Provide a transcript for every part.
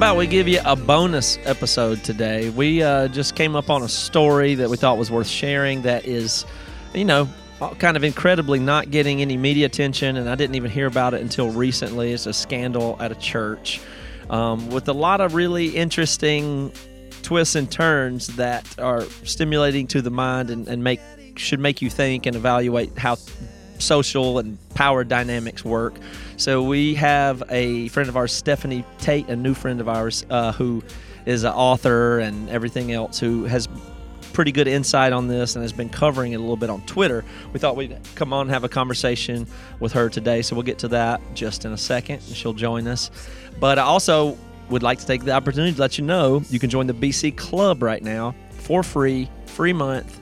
About we give you a bonus episode today? We uh, just came up on a story that we thought was worth sharing that is, you know, kind of incredibly not getting any media attention, and I didn't even hear about it until recently. It's a scandal at a church um, with a lot of really interesting twists and turns that are stimulating to the mind and, and make should make you think and evaluate how social and power dynamics work. So we have a friend of ours, Stephanie Tait, a new friend of ours, uh, who is an author and everything else, who has pretty good insight on this and has been covering it a little bit on Twitter. We thought we'd come on and have a conversation with her today, so we'll get to that just in a second. and She'll join us. But I also would like to take the opportunity to let you know you can join the BC Club right now for free, free month,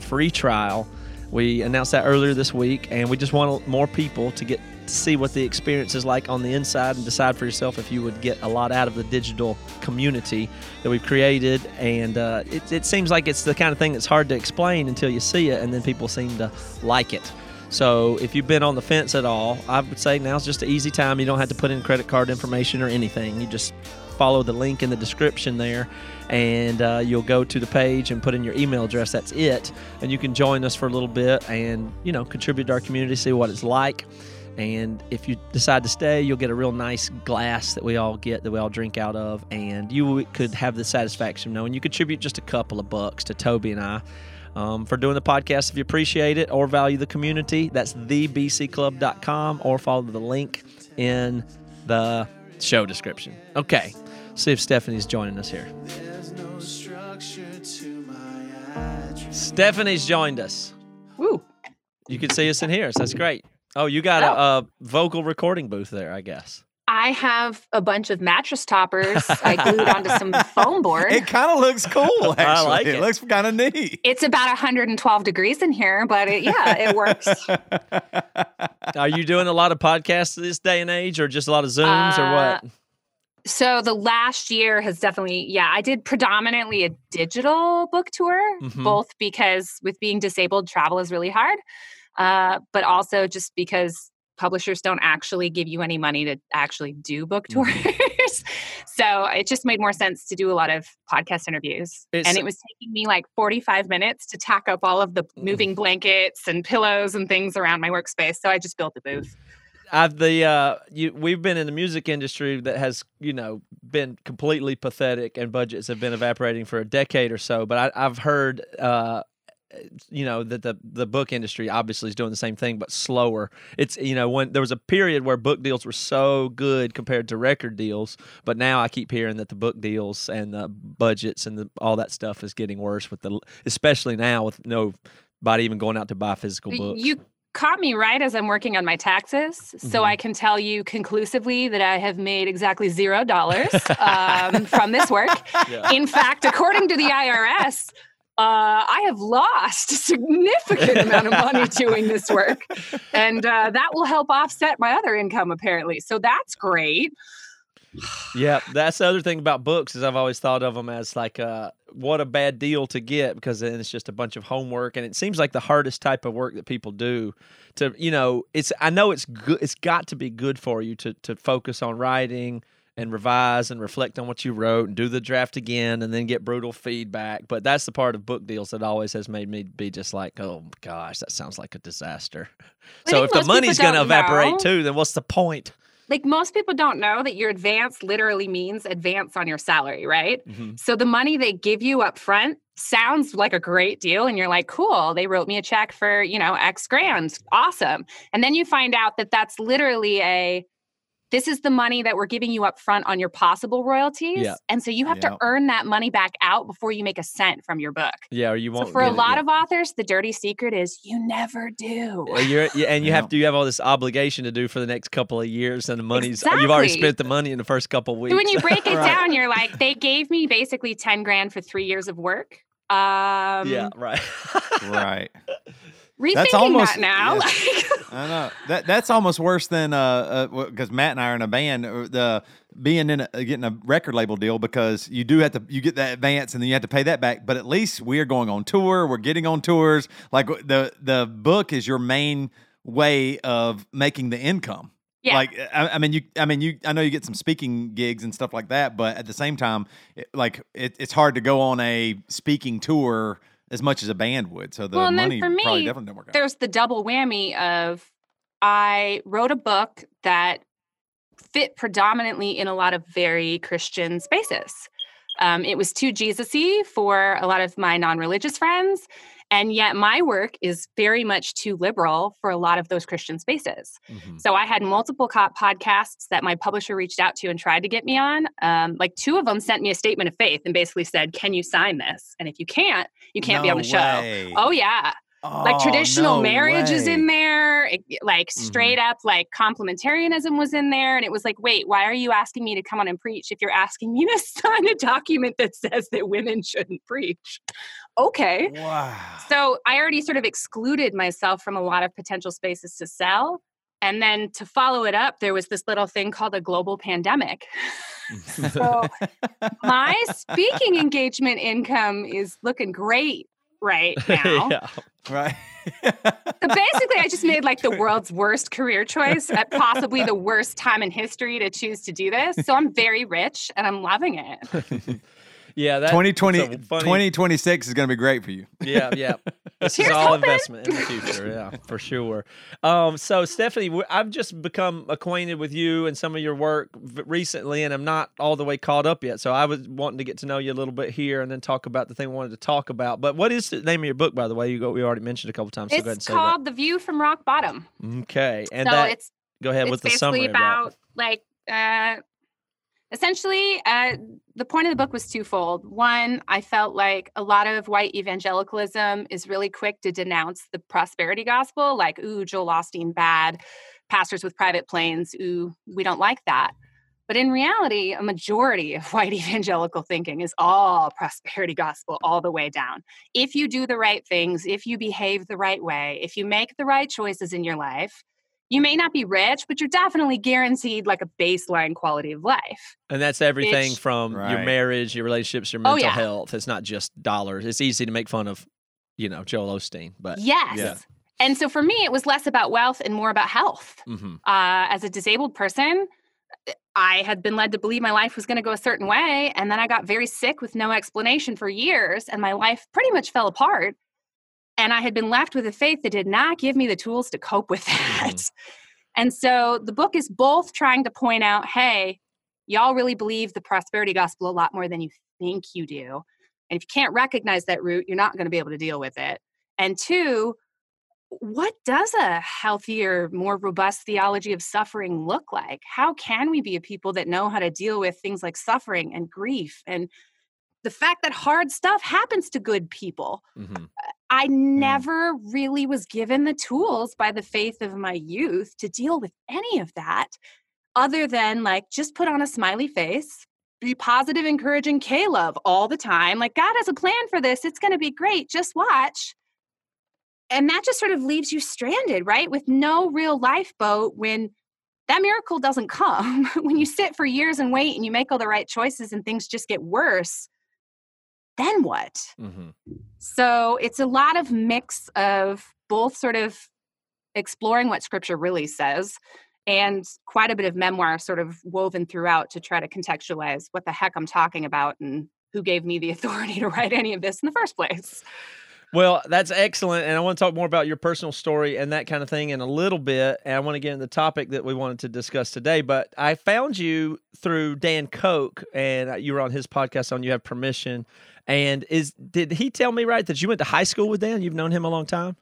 free trial. We announced that earlier this week, and we just want more people to get see what the experience is like on the inside and decide for yourself if you would get a lot out of the digital community that we've created. And uh, it, it seems like it's the kind of thing that's hard to explain until you see it, and then people seem to like it. So if you've been on the fence at all, I would say now's just an easy time. You don't have to put in credit card information or anything. You just follow the link in the description there and uh, you'll go to the page and put in your email address that's it and you can join us for a little bit and you know contribute to our community see what it's like and if you decide to stay, you'll get a real nice glass that we all get, that we all drink out of. And you could have the satisfaction of knowing you contribute just a couple of bucks to Toby and I um, for doing the podcast. If you appreciate it or value the community, that's thebcclub.com or follow the link in the show description. Okay, see if Stephanie's joining us here. No Stephanie's joined us. Woo. You can see us in here, so that's great. Oh, you got oh. A, a, vocal recording booth there, I guess. I have a bunch of mattress toppers I glued onto some foam board. It kind of looks cool, actually. I like it. It looks kind of neat. It's about 112 degrees in here, but it, yeah, it works. Are you doing a lot of podcasts this day and age or just a lot of Zooms uh, or what? So the last year has definitely, yeah, I did predominantly a digital book tour, mm-hmm. both because with being disabled, travel is really hard uh, but also just because publishers don't actually give you any money to actually do book mm-hmm. tours. so it just made more sense to do a lot of podcast interviews. It's, and it was taking me like 45 minutes to tack up all of the mm. moving blankets and pillows and things around my workspace. So I just built a booth. I've the uh, you, we've been in the music industry that has you know been completely pathetic and budgets have been evaporating for a decade or so. But I, have heard uh, you know that the the book industry obviously is doing the same thing but slower it's you know when there was a period where book deals were so good compared to record deals but now i keep hearing that the book deals and the budgets and the, all that stuff is getting worse with the especially now with nobody even going out to buy physical books you caught me right as I'm working on my taxes. So mm-hmm. I can tell you conclusively that I have made exactly zero dollars um, from this work. Yeah. In fact, according to the IRS, uh, I have lost a significant amount of money doing this work. And uh, that will help offset my other income, apparently. So that's great. yeah, that's the other thing about books is I've always thought of them as like uh, what a bad deal to get because then it's just a bunch of homework and it seems like the hardest type of work that people do to you know it's I know it's good it's got to be good for you to to focus on writing and revise and reflect on what you wrote and do the draft again and then get brutal feedback. But that's the part of book deals that always has made me be just like, oh gosh, that sounds like a disaster. so if the money's going to evaporate know. too, then what's the point? Like most people don't know that your advance literally means advance on your salary, right? Mm-hmm. So the money they give you up front sounds like a great deal and you're like cool they wrote me a check for you know x grand awesome and then you find out that that's literally a this is the money that we're giving you up front on your possible royalties. Yeah. And so you have yeah. to earn that money back out before you make a cent from your book. Yeah, or you won't. So for a lot of authors, the dirty secret is you never do. You're, and you have to you have all this obligation to do for the next couple of years, and the money's exactly. you've already spent the money in the first couple of weeks. So when you break it right. down, you're like, they gave me basically ten grand for three years of work. Um, yeah, right, right rethinking that's almost, that now. Yeah, I know that that's almost worse than uh because uh, Matt and I are in a band. Uh, the being in a, getting a record label deal because you do have to you get that advance and then you have to pay that back. But at least we're going on tour. We're getting on tours. Like the the book is your main way of making the income. Yeah. Like I, I mean, you. I mean, you. I know you get some speaking gigs and stuff like that, but at the same time, it, like it, it's hard to go on a speaking tour as much as a band would. So the Well, money for probably me, definitely didn't work out. there's the double whammy of I wrote a book that fit predominantly in a lot of very Christian spaces. Um, it was too Jesus-y for a lot of my non-religious friends, and yet my work is very much too liberal for a lot of those Christian spaces. Mhm. So I had multiple podcasts that my publisher reached out to and tried to get me on. Um, like two of them sent me a statement of faith and basically said, "Can you sign this? And if you can't, you can't be on No the show." Oh yeah like Oh, traditional no marriage is in there it- like Mhm. straight up like complementarianism was in there and it was like wait why are you asking me to come on and preach if you're asking me to sign a document that says that women shouldn't preach? Okay. Wow. so i already sort of excluded myself from a lot of potential spaces to sell and then to follow it up there was this little thing called a global pandemic. So my speaking engagement income is looking great right now yeah. right. So basically, I just made like the world's worst career choice at possibly the worst time in history to choose to do this. So I'm very rich and I'm loving it. Yeah, that 2020, it's funny- 2026 is going to be great for you. Yeah, yeah. This is all hoping. investment in the future. Yeah, for sure. Um, so Stephanie, I've just become acquainted with you and some of your work recently, and I'm not all the way caught up yet. So I was wanting to get to know you a little bit here, and then talk about the thing we wanted to talk about. But what is the name of your book, by the way? You go, we already mentioned a couple times. So go ahead and It's say called The View from Rock Bottom. Okay, and so that it's go ahead it's with the basically summary of that. about like uh essentially uh the point of the book was twofold. One i felt like a lot of white evangelicalism is really quick to denounce the prosperity gospel like ooh joel osteen bad pastors with private planes ooh we don't like that. But in reality a majority of white evangelical thinking is all prosperity gospel all the way down. If you do the right things if you behave the right way if you make the right choices in your life you may not be rich, but you're definitely guaranteed like a baseline quality of life. And that's everything Which- from your marriage, your relationships, your Oh, mental yeah. health. It's not just dollars. It's easy to make fun of, you know, Joel Osteen, but yes. yeah. And so for me, it was less about wealth and more about health. mhm. Uh, as a disabled person, I had been led to believe my life was going to go a certain way. And then I got very sick with no explanation for years, and my life pretty much fell apart. And I had been left with a faith that did not give me the tools to cope with that. Mm-hmm. And so the book is both trying to point out hey, y'all really believe the prosperity gospel a lot more than you think you do. And if you can't recognize that root, you're not going to be able to deal with it. And two, what does a healthier, more robust theology of suffering look like? How can we be a people that know how to deal with things like suffering and grief and the fact that hard stuff happens to good people? Mhm. I mm. never really was given the tools by the faith of my youth to deal with any of that other than like just put on a smiley face, be positive, encouraging K-LOVE all the time. Like, God has a plan for this. It's going to be great. Just watch. And that just sort of leaves you stranded, right? With no real lifeboat when that miracle doesn't come. when you mm. sit for years and wait and you make all the right choices and things just get worse, then what? Mhm. So it's a lot of mix of both sort of exploring what scripture really says and quite a bit of memoir sort of woven throughout to try to contextualize what the heck I'm talking about and who gave me the authority to write any of this in the first place. Well, that's excellent. And I want to talk more about your personal story and that kind of thing in a little bit. And I want to get into the topic that we wanted to discuss today. But I found you through Dan Koch, and uh, you were on his podcast on You Have Permission. And is did he tell me right that you went to high school with Dan? You've known him a long time?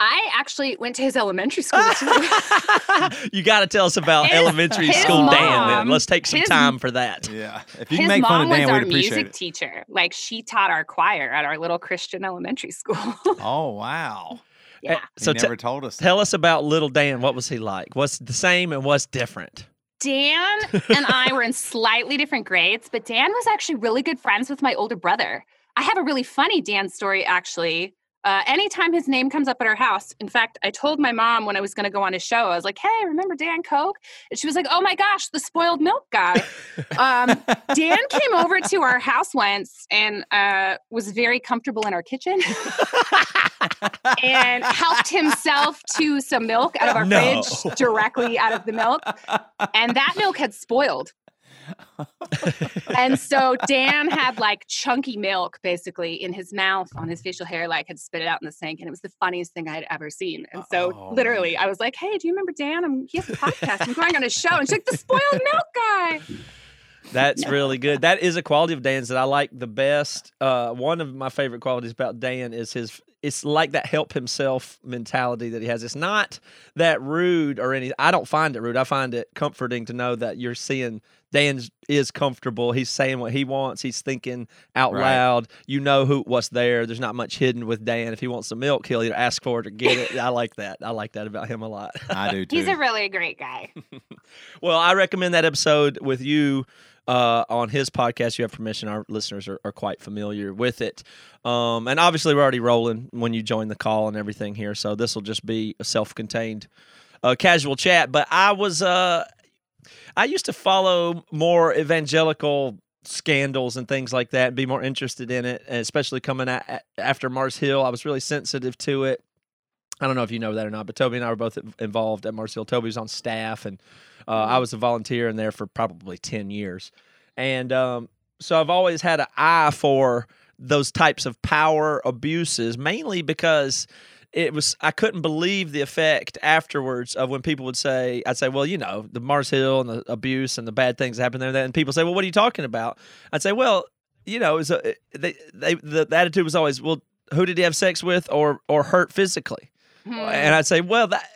I actually went to his elementary school too. you got to tell us about His- elementary his school Dan then. Let's take some his- time for that. Yeah. If you his can make fun mom of Dan, was our we'd appreciate music it. teacher. Like she taught our choir at our little Christian elementary school. Oh, wow. yeah. He So te- never told us. tell us about little Dan. What was he like? What's the same and what's different? Dan and I were in slightly different grades, but Dan was actually really good friends with my older brother. I have a really funny Dan story, actually. Uh, anytime his name comes up at our house, in fact, I told my mom when I was going to go on his show, I was like, "Hey, remember Dan Koch?" And she was like, "Oh my gosh, the spoiled milk guy." um, Dan came over to our house once and uh, was very comfortable in our kitchen and helped himself to some milk out of our no. fridge directly out of the milk, and that milk had spoiled and so Dan had like chunky milk basically in his mouth on his facial hair, like had spit it out in the sink. And it was the funniest thing I had ever seen. And so oh, literally I was like, Hey, do you remember Dan? I'm, he has a podcast. I'm going on a show. And she's like, the spoiled milk guy. That's really good. That is a quality of Dan's that I like the best. Uh, one of my favorite qualities about Dan is his. It's like that help himself mentality that he has. It's not that rude or any. I don't find it rude. I find it comforting to know that you're seeing Dan is comfortable. He's saying what he wants. He's thinking out right. loud. You know who what's there. There's not much hidden with Dan. If he wants some milk, he'll either ask for it or get it. I like that. I like that about him a lot. I do too. He's a really great guy. well, I recommend that episode with you uh, on his podcast. You have permission. Our listeners are, are quite familiar with it. Um, and obviously, we're already rolling when you join the call and everything here. So this will just be a self contained uh, casual chat. But I was, uh, I used to follow more evangelical scandals and things like that and be more interested in it, especially coming at, after Mars Hill. I was really sensitive to it. I don't know if you know that or not, but Toby and I were both involved at Mars Hill. Toby was on staff and uh, I mm-hmm. was a volunteer in there for probably 10 years. And um, so I've always had an eye for those types of power abuses, mainly because it was I couldn't believe the effect afterwards of when people would say I'd say well you know the Mars Hill and the abuse and the bad things that happened there and people say well what are you talking about I'd say well you know it was a, they, they the, the attitude was always well who did he have sex with or or hurt physically hmm. and I'd say well that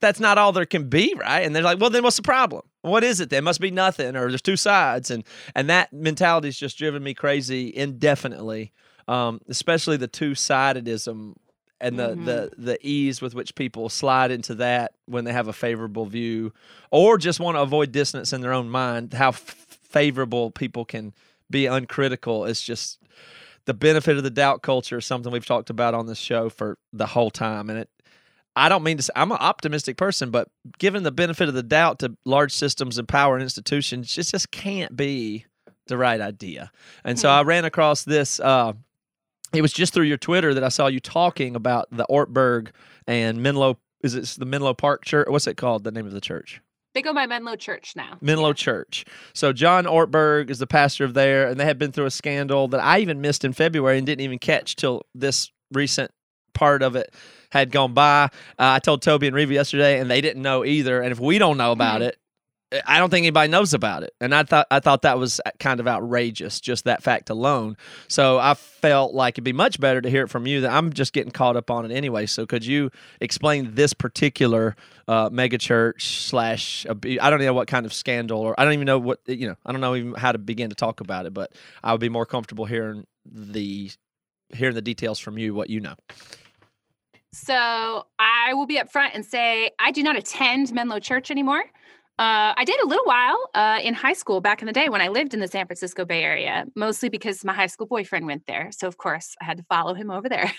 that's not all there can be, right? And they're like, well, then what's the problem? What is it? There must be nothing, or there's two sides, and and that mentality's just driven me crazy indefinitely. Um, especially the two sidedism and the, mm-hmm. the the ease with which people slide into that when they have a favorable view, or just want to avoid dissonance in their own mind. How f- favorable people can be uncritical is just the benefit of the doubt culture is something we've talked about on this show for the whole time, and it I don't mean to say I'm an optimistic person, but given the benefit of the doubt to large systems and power and institutions, it just can't be the right idea. And so I hmm. ran across this. Uh, it was just through your Twitter that I saw you talking about the Ortberg and Menlo. Is it the Menlo Park Church? What's it called? The name of the church? They go by Menlo Church now. Menlo yeah. Church. So John Ortberg is the pastor of there, and they had been through a scandal that I even missed in February and didn't even catch till this recent part of it had gone by. Uh, I told Toby and Reva yesterday, and they didn't know either. And if we don't know about mm-hmm. it, I don't think anybody knows about it. And I thought I thought that was kind of outrageous, just that fact alone. So I felt like it'd be much better to hear it from you. That I'm just getting caught up on it anyway. So could you explain this particular uh, megachurch slash? I don't know what kind of scandal, or I don't even know what you know. I don't know even how to begin to talk about it. But I would be more comfortable hearing the hearing the details from you, what you know. So I will be upfront and say I do not attend Menlo Church anymore. Uh, I did a little while uh, in high school back in the day when I lived in the San Francisco Bay Area, mostly because my high school boyfriend went there. So, of course, I had to follow him over there.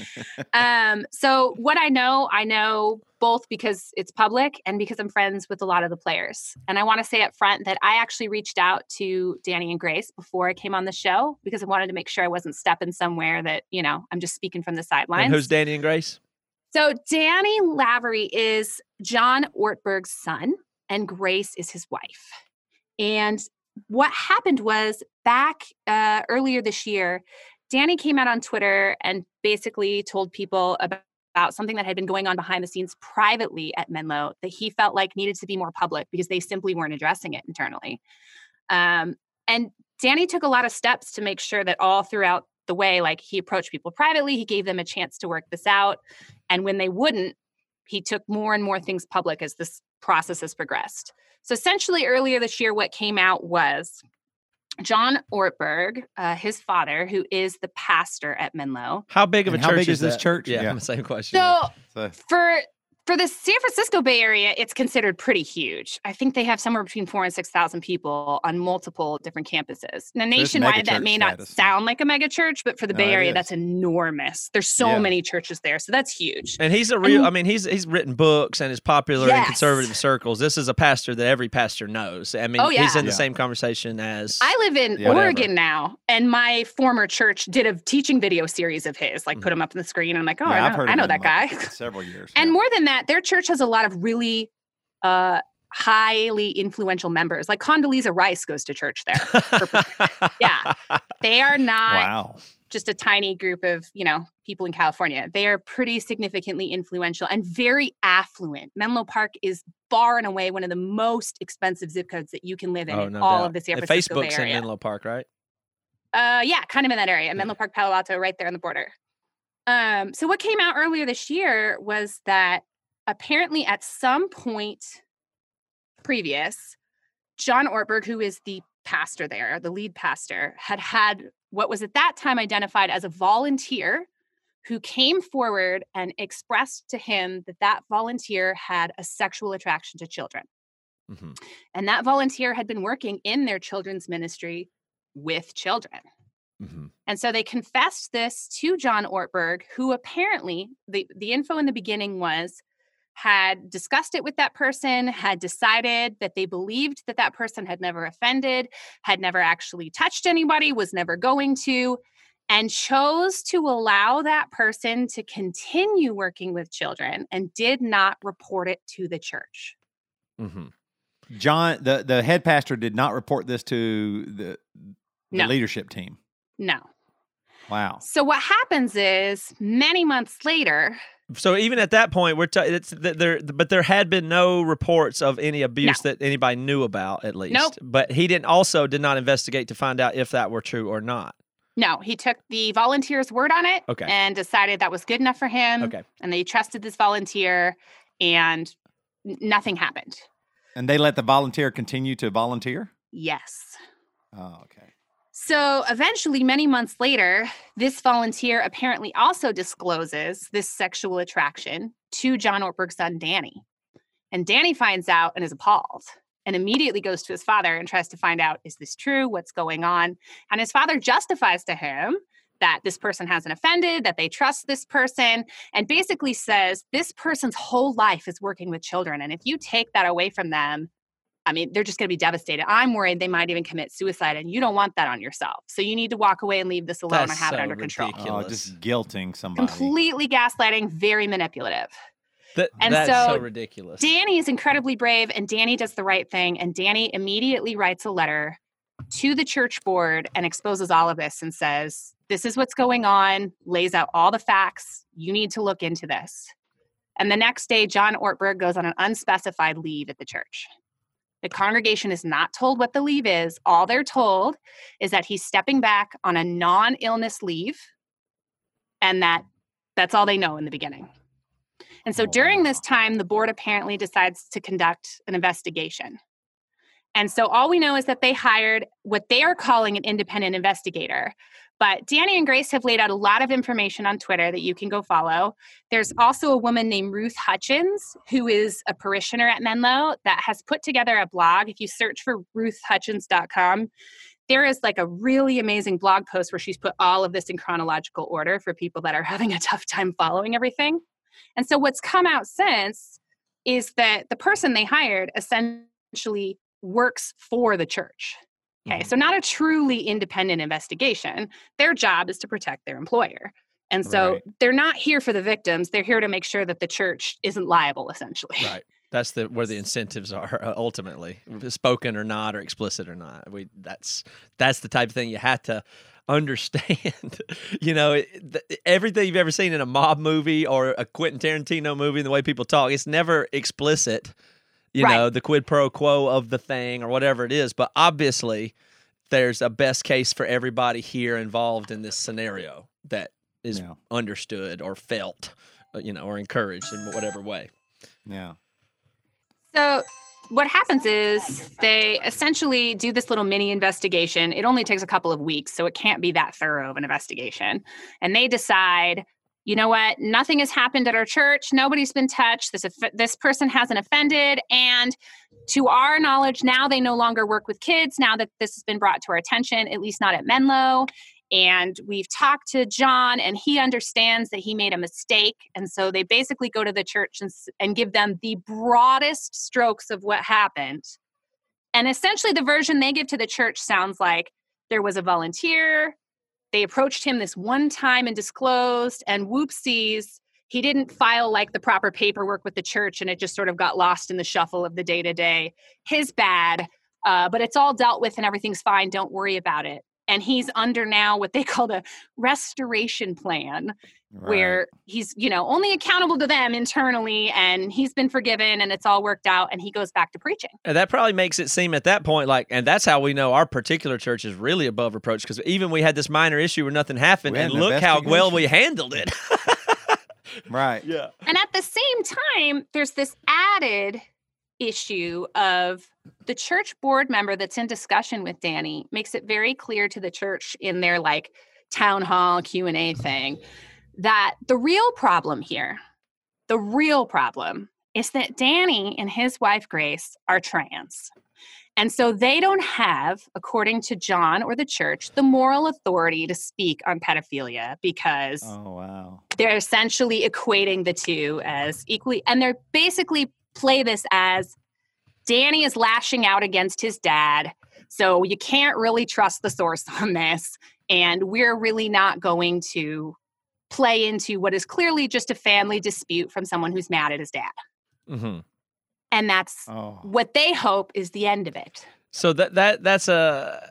um, so, what I know, I know both because it's public and because I'm friends with a lot of the players. And I want to say up front that I actually reached out to Danny and Grace before I came on the show because I wanted to make sure I wasn't stepping somewhere that, you know, I'm just speaking from the sidelines. And who's Danny and Grace? So, Danny Lavery is John Ortberg's son and Grace is his wife. And what happened was back uh, earlier this year, Danny came out on Twitter and basically told people about, about something that had been going on behind the scenes privately at Menlo that he felt like needed to be more public because they simply weren't addressing it internally. Um, and Danny took a lot of steps to make sure that all throughout the way, like he approached people privately, he gave them a chance to work this out. And when they wouldn't, he took more and more things public as this process has progressed. So essentially, earlier this year, what came out was John Ortberg, uh, his father, who is the pastor at Menlo. How big of a church how big is, this church? Yeah, yeah. same question. So, so, for for the San Francisco Bay Area, it's considered pretty huge. I think they have somewhere between four and six thousand people on multiple different campuses. Now, nationwide, that may not sound like a mega church, but for the no, Bay Area, that's enormous. There's so yeah. many churches there, so that's huge. And he's a real. And, I mean, he's he's written books and is popular yes. in conservative circles. This is a pastor that every pastor knows. I mean, oh, yeah. he's in the same conversation as. I live in Oregon now, and my former church did a teaching video series of his, like mm-hmm. put him up on the screen. and I'm like, oh, I know, I know that guy. Several years. and more than that that their church has a lot of really uh, highly influential members. Like Condoleezza Rice goes to church there. yeah. They are not wow. just a tiny group of, you know, people in California. They are pretty significantly influential and very affluent. Menlo Park is far and away one of the most expensive zip codes that you can live in oh, no all doubt. of the San Francisco Facebook's area. in Menlo Park, right? Uh, yeah, kind of in that area, Menlo Park, Palo Alto, right there on the border. Um, so what came out earlier this year was that apparently at some point previous, John Ortberg, who is the pastor there, the lead pastor, had had what was at that time identified as a volunteer who came forward and expressed to him that that volunteer had a sexual attraction to children. Mm-hmm. And that volunteer had been working in their children's ministry with children. Mm-hmm. And so they confessed this to John Ortberg, who apparently, the, the info in the beginning was had discussed it with that person, had decided that they believed that that person had never offended, had never actually touched anybody, was never going to, and chose to allow that person to continue working with children and did not report it to the church. Mm-hmm. John, the, the head pastor did not report this to the, the no. leadership team. No. Wow. So what happens is many months later, so even at that point, we're t- it's there, but there had been no reports of any abuse no. that anybody knew about, at least. Nope. But he didn't also did not investigate to find out if that were true or not. No, he took the volunteer's word on it okay. and decided that was good enough for him. Okay. And they trusted this volunteer, and nothing happened. And they let the volunteer continue to volunteer. Yes. Oh, okay. So eventually, many months later, this volunteer apparently also discloses this sexual attraction to John Ortberg's son, Danny. And Danny finds out and is appalled and immediately goes to his father and tries to find out is this true? What's going on? And his father justifies to him that this person hasn't offended, that they trust this person, and basically says this person's whole life is working with children. And if you take that away from them, I mean, they're just going to be devastated. I'm worried they might even commit suicide, and you don't want that on yourself. So you need to walk away and leave this alone That's and have so it under control. Oh, just guilting somebody. Completely gaslighting, very manipulative. That, and that's so, so ridiculous. Danny is incredibly brave, and Danny does the right thing. And Danny immediately writes a letter to the church board and exposes all of this and says, This is what's going on, lays out all the facts. You need to look into this. And the next day, John Ortberg goes on an unspecified leave at the church. The congregation is not told what the leave is. All they're told is that he's stepping back on a non illness leave and that that's all they know in the beginning. And so during this time, the board apparently decides to conduct an investigation. And so all we know is that they hired what they are calling an independent investigator, but Danny and Grace have laid out a lot of information on Twitter that you can go follow. There's also a woman named Ruth Hutchins, who is a parishioner at Menlo, that has put together a blog. If you search for ruthhutchins.com, there is like a really amazing blog post where she's put all of this in chronological order for people that are having a tough time following everything. And so what's come out since is that the person they hired essentially works for the church. Okay, mm-hmm. so not a truly independent investigation. Their job is to protect their employer. And so right. they're not here for the victims. They're here to make sure that the church isn't liable, essentially. Right. That's the where the incentives are uh, ultimately, spoken or not, or explicit or not. We that's that's the type of thing you have to understand. you know, everything you've ever seen in a mob movie or a Quentin Tarantino movie, and the way people talk, it's never explicit you right. know, the quid pro quo of the thing or whatever it is. But obviously, there's a best case for everybody here involved in this scenario that is yeah. understood or felt, uh, you know, or encouraged in whatever way. Yeah. So what happens is they essentially do this little mini investigation. It only takes a couple of weeks, so it can't be that thorough of an investigation. And they decide you know what? Nothing has happened at our church. Nobody's been touched. This this person hasn't offended, and to our knowledge, now they no longer work with kids. Now that this has been brought to our attention, at least not at Menlo, and we've talked to John, and he understands that he made a mistake, and so they basically go to the church and, and give them the broadest strokes of what happened. And essentially, the version they give to the church sounds like there was a volunteer they approached him this one time and disclosed, and whoopsies, he didn't file like the proper paperwork with the church and it just sort of got lost in the shuffle of the day to day. His bad, uh, but it's all dealt with and everything's fine. Don't worry about it and he's under now what they call the restoration plan right. where he's you know only accountable to them internally and he's been forgiven and it's all worked out and he goes back to preaching. And that probably makes it seem at that point like and that's how we know our particular church is really above reproach because even we had this minor issue where nothing happened and look how well we handled it. Right. Yeah. And at the same time there's this added issue of the church board member that's in discussion with Danny makes it very clear to the church in their like town hall Q&A thing that the real problem here the real problem is that Danny and his wife Grace are trans. And so they don't have, according to John or the church, the moral authority to speak on pedophilia because oh, wow. they're essentially equating the two as equally, and they're basically play this as Danny is lashing out against his dad. So you can't really trust the source on this. And we're really not going to play into what is clearly just a family dispute from someone who's mad at his dad. Mm-hmm. And that's oh. what they hope is the end of it. So that that that's a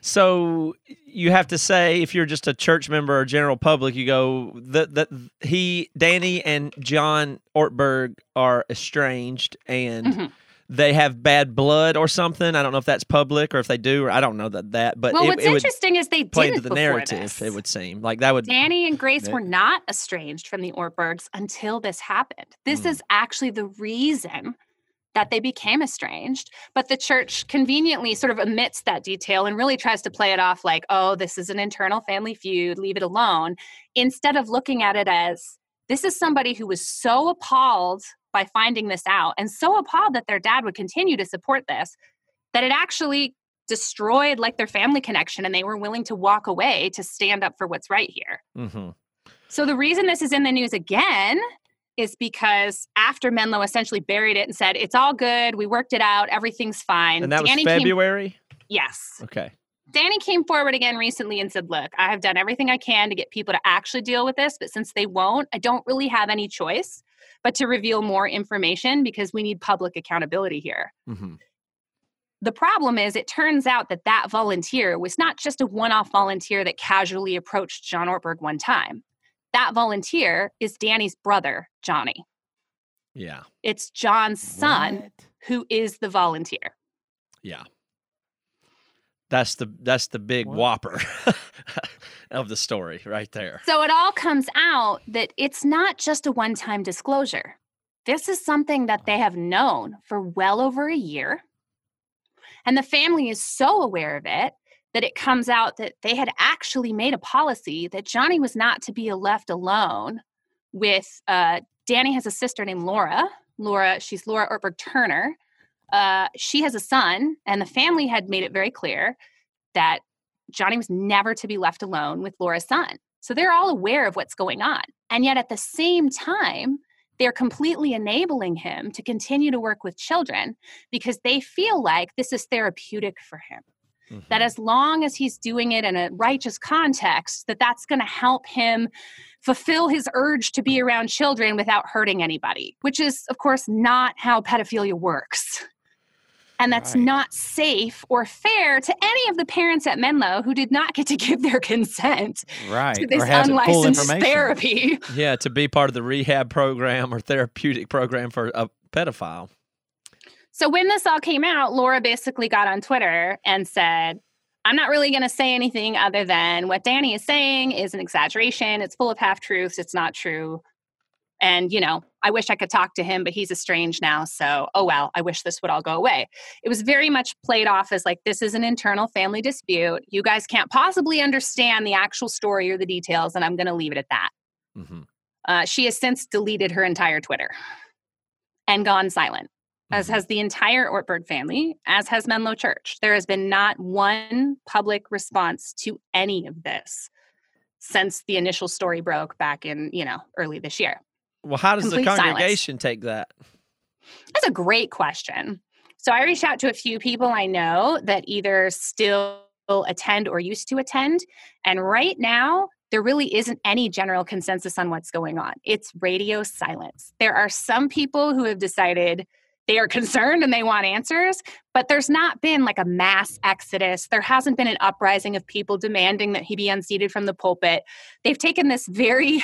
so you have to say if you're just a church member or general public, you go that that he Danny and John Ortberg are estranged and. Mm-hmm they have bad blood or something. I don't know if that's public or if they do, or I don't know that that. But well, it, what's it interesting is they play into the narrative. This. It would seem like that would. Danny and Grace were not estranged from the Ortbergs until this happened. This mm. is actually the reason that they became estranged. But the church conveniently sort of omits that detail and really tries to play it off like, oh, this is an internal family feud, leave it alone, instead of looking at it as this is somebody who was so appalled by finding this out and so appalled that their dad would continue to support this that it actually destroyed like their family connection and they were willing to walk away to stand up for what's right here. Mm-hmm. So the reason this is in the news again is because after Menlo essentially buried it and said, it's all good, we worked it out, everything,'s fine. And that Danny was February? Came, yes. Okay. Danny came forward again recently and said, Look, I have done everything I can to get people to actually deal with this, but since they won't, I don't really have any choice but to reveal more information because we need public accountability here. Mm-hmm. The problem is, it turns out that that volunteer was not just a one off volunteer that casually approached John Ortberg one time that volunteer is Danny's brother, Johnny. Yeah. It's John's son what? who is the volunteer. Yeah. That's the that's the big what? whopper of the story right there. So it all comes out that it's not just a one-time disclosure. This is something that they have known for well over a year. And the family is so aware of it that it comes out that they had actually made a policy that Johnny was not to be left alone with uh, Danny has a sister named Laura. Laura, she's Laura Ortberg Turner. Uh, she has a son, and the family had made it very clear that Johnny was never to be left alone with Laura's son. So they're all aware of what's going on. And yet at the same time, they're completely enabling him to continue to work with children because they feel like this is therapeutic for him. Mm-hmm. That as long as he's doing it in a righteous context, that that's going to help him fulfill his urge to be around children without hurting anybody, which is, of course, not how pedophilia works. And that's right. not safe or fair to any of the parents at Menlo who did not get to give their consent right. to this unlicensed therapy. Yeah, to be part of the rehab program or therapeutic program for a pedophile. So when this all came out, Laura basically got on Twitter and said, I'm not really going to say anything other than what Danny is saying is an exaggeration. It's full of half truths. It's not true. And, you know, I wish I could talk to him, but he's estranged now. So, oh well, I wish this would all go away. It was very much played off as like, this is an internal family dispute. You guys can't possibly understand the actual story or the details, and I'm going to leave it at that. Mm-hmm. Uh, she has since deleted her entire Twitter and gone silent, as mm-hmm. has the entire Ortberg family, as has Menlo Church. There has been not one public response to any of this since the initial story broke back in, you know, early this year. Well, how does Complete the congregation silence. take that? That's a great question. So I reached out to a few people I know that either still attend or used to attend. And right now, there really isn't any general consensus on what's going on. It's radio silence. There are some people who have decided they are concerned and they want answers, but there's not been like a mass exodus. There hasn't been an uprising of people demanding that he be unseated from the pulpit. They've taken this very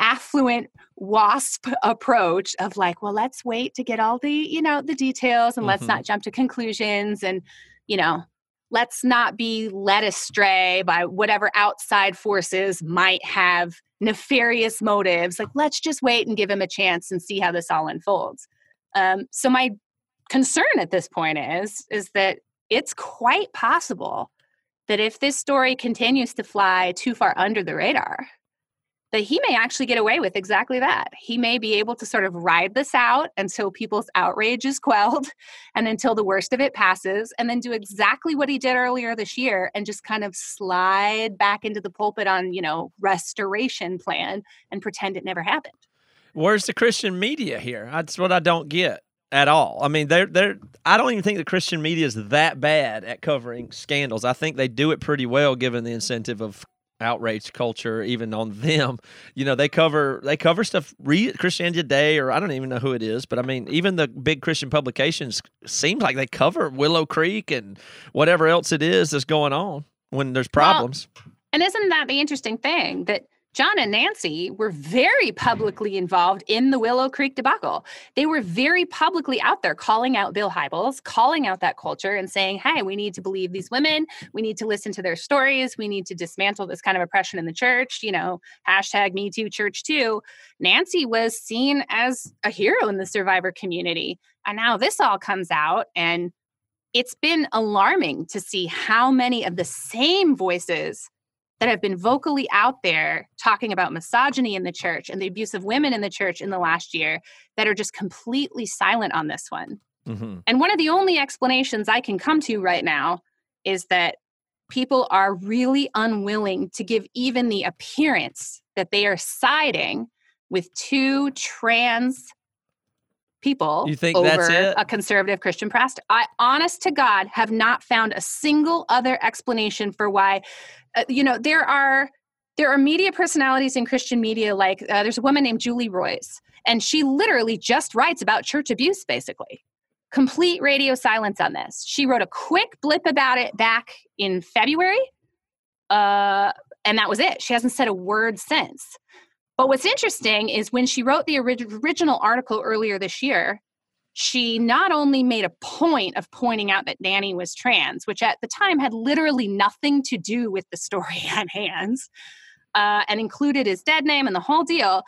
affluent wasp approach of like well let's wait to get all the you know the details and mm-hmm. let's not jump to conclusions and you know let's not be led astray by whatever outside forces might have nefarious motives like let's just wait and give him a chance and see how this all unfolds um, so my concern at this point is is that it's quite possible that if this story continues to fly too far under the radar that he may actually get away with exactly that. He may be able to sort of ride this out until people's outrage is quelled and until the worst of it passes, and then do exactly what he did earlier this year and just kind of slide back into the pulpit on, you know, restoration plan and pretend it never happened. Where's the Christian media here? That's what I don't get at all. I mean, they're they're. I don't even think the Christian media is that bad at covering scandals. I think they do it pretty well, given the incentive of outrage culture even on them you know they cover they cover stuff re- christianity today or i don't even know who it is but i mean even the big christian publications seems like they cover willow creek and whatever else it is that's going on when there's problems well, and isn't that the interesting thing that John and Nancy were very mm-hmm. publicly involved in the Willow Creek debacle. They were very publicly out there calling out Bill Hybels, calling out that culture and saying, hey, we need to believe these women. We need to listen to their stories. We need to dismantle this kind of oppression in the church. You know, hashtag Me Too Church Too. Nancy was seen as a hero in the survivor community. And now this all comes out and it's been alarming to see how many of the same voices that have been vocally out there talking about misogyny in the church and the abuse of women in the church in the last year that are just completely silent on this one. Mm-hmm. And one of the only explanations I can come to right now is that people are really unwilling to give even the appearance that they are siding with two trans people you think over a conservative Christian pastor. I, honest to God, have not found a single other explanation for why. Uh, you know, there are there are media personalities in Christian media, like uh, there's a woman named Julie Roys, and she literally just writes about church abuse, basically. Complete radio silence on this. She wrote a quick blip about it back in February, uh, and that was it. She hasn't said a word since. But what's interesting is when she wrote the original article earlier this year, she not only made a point of pointing out that Danny was trans, which at the time had literally nothing to do with the story at hand, uh, and included his dead name and the whole deal,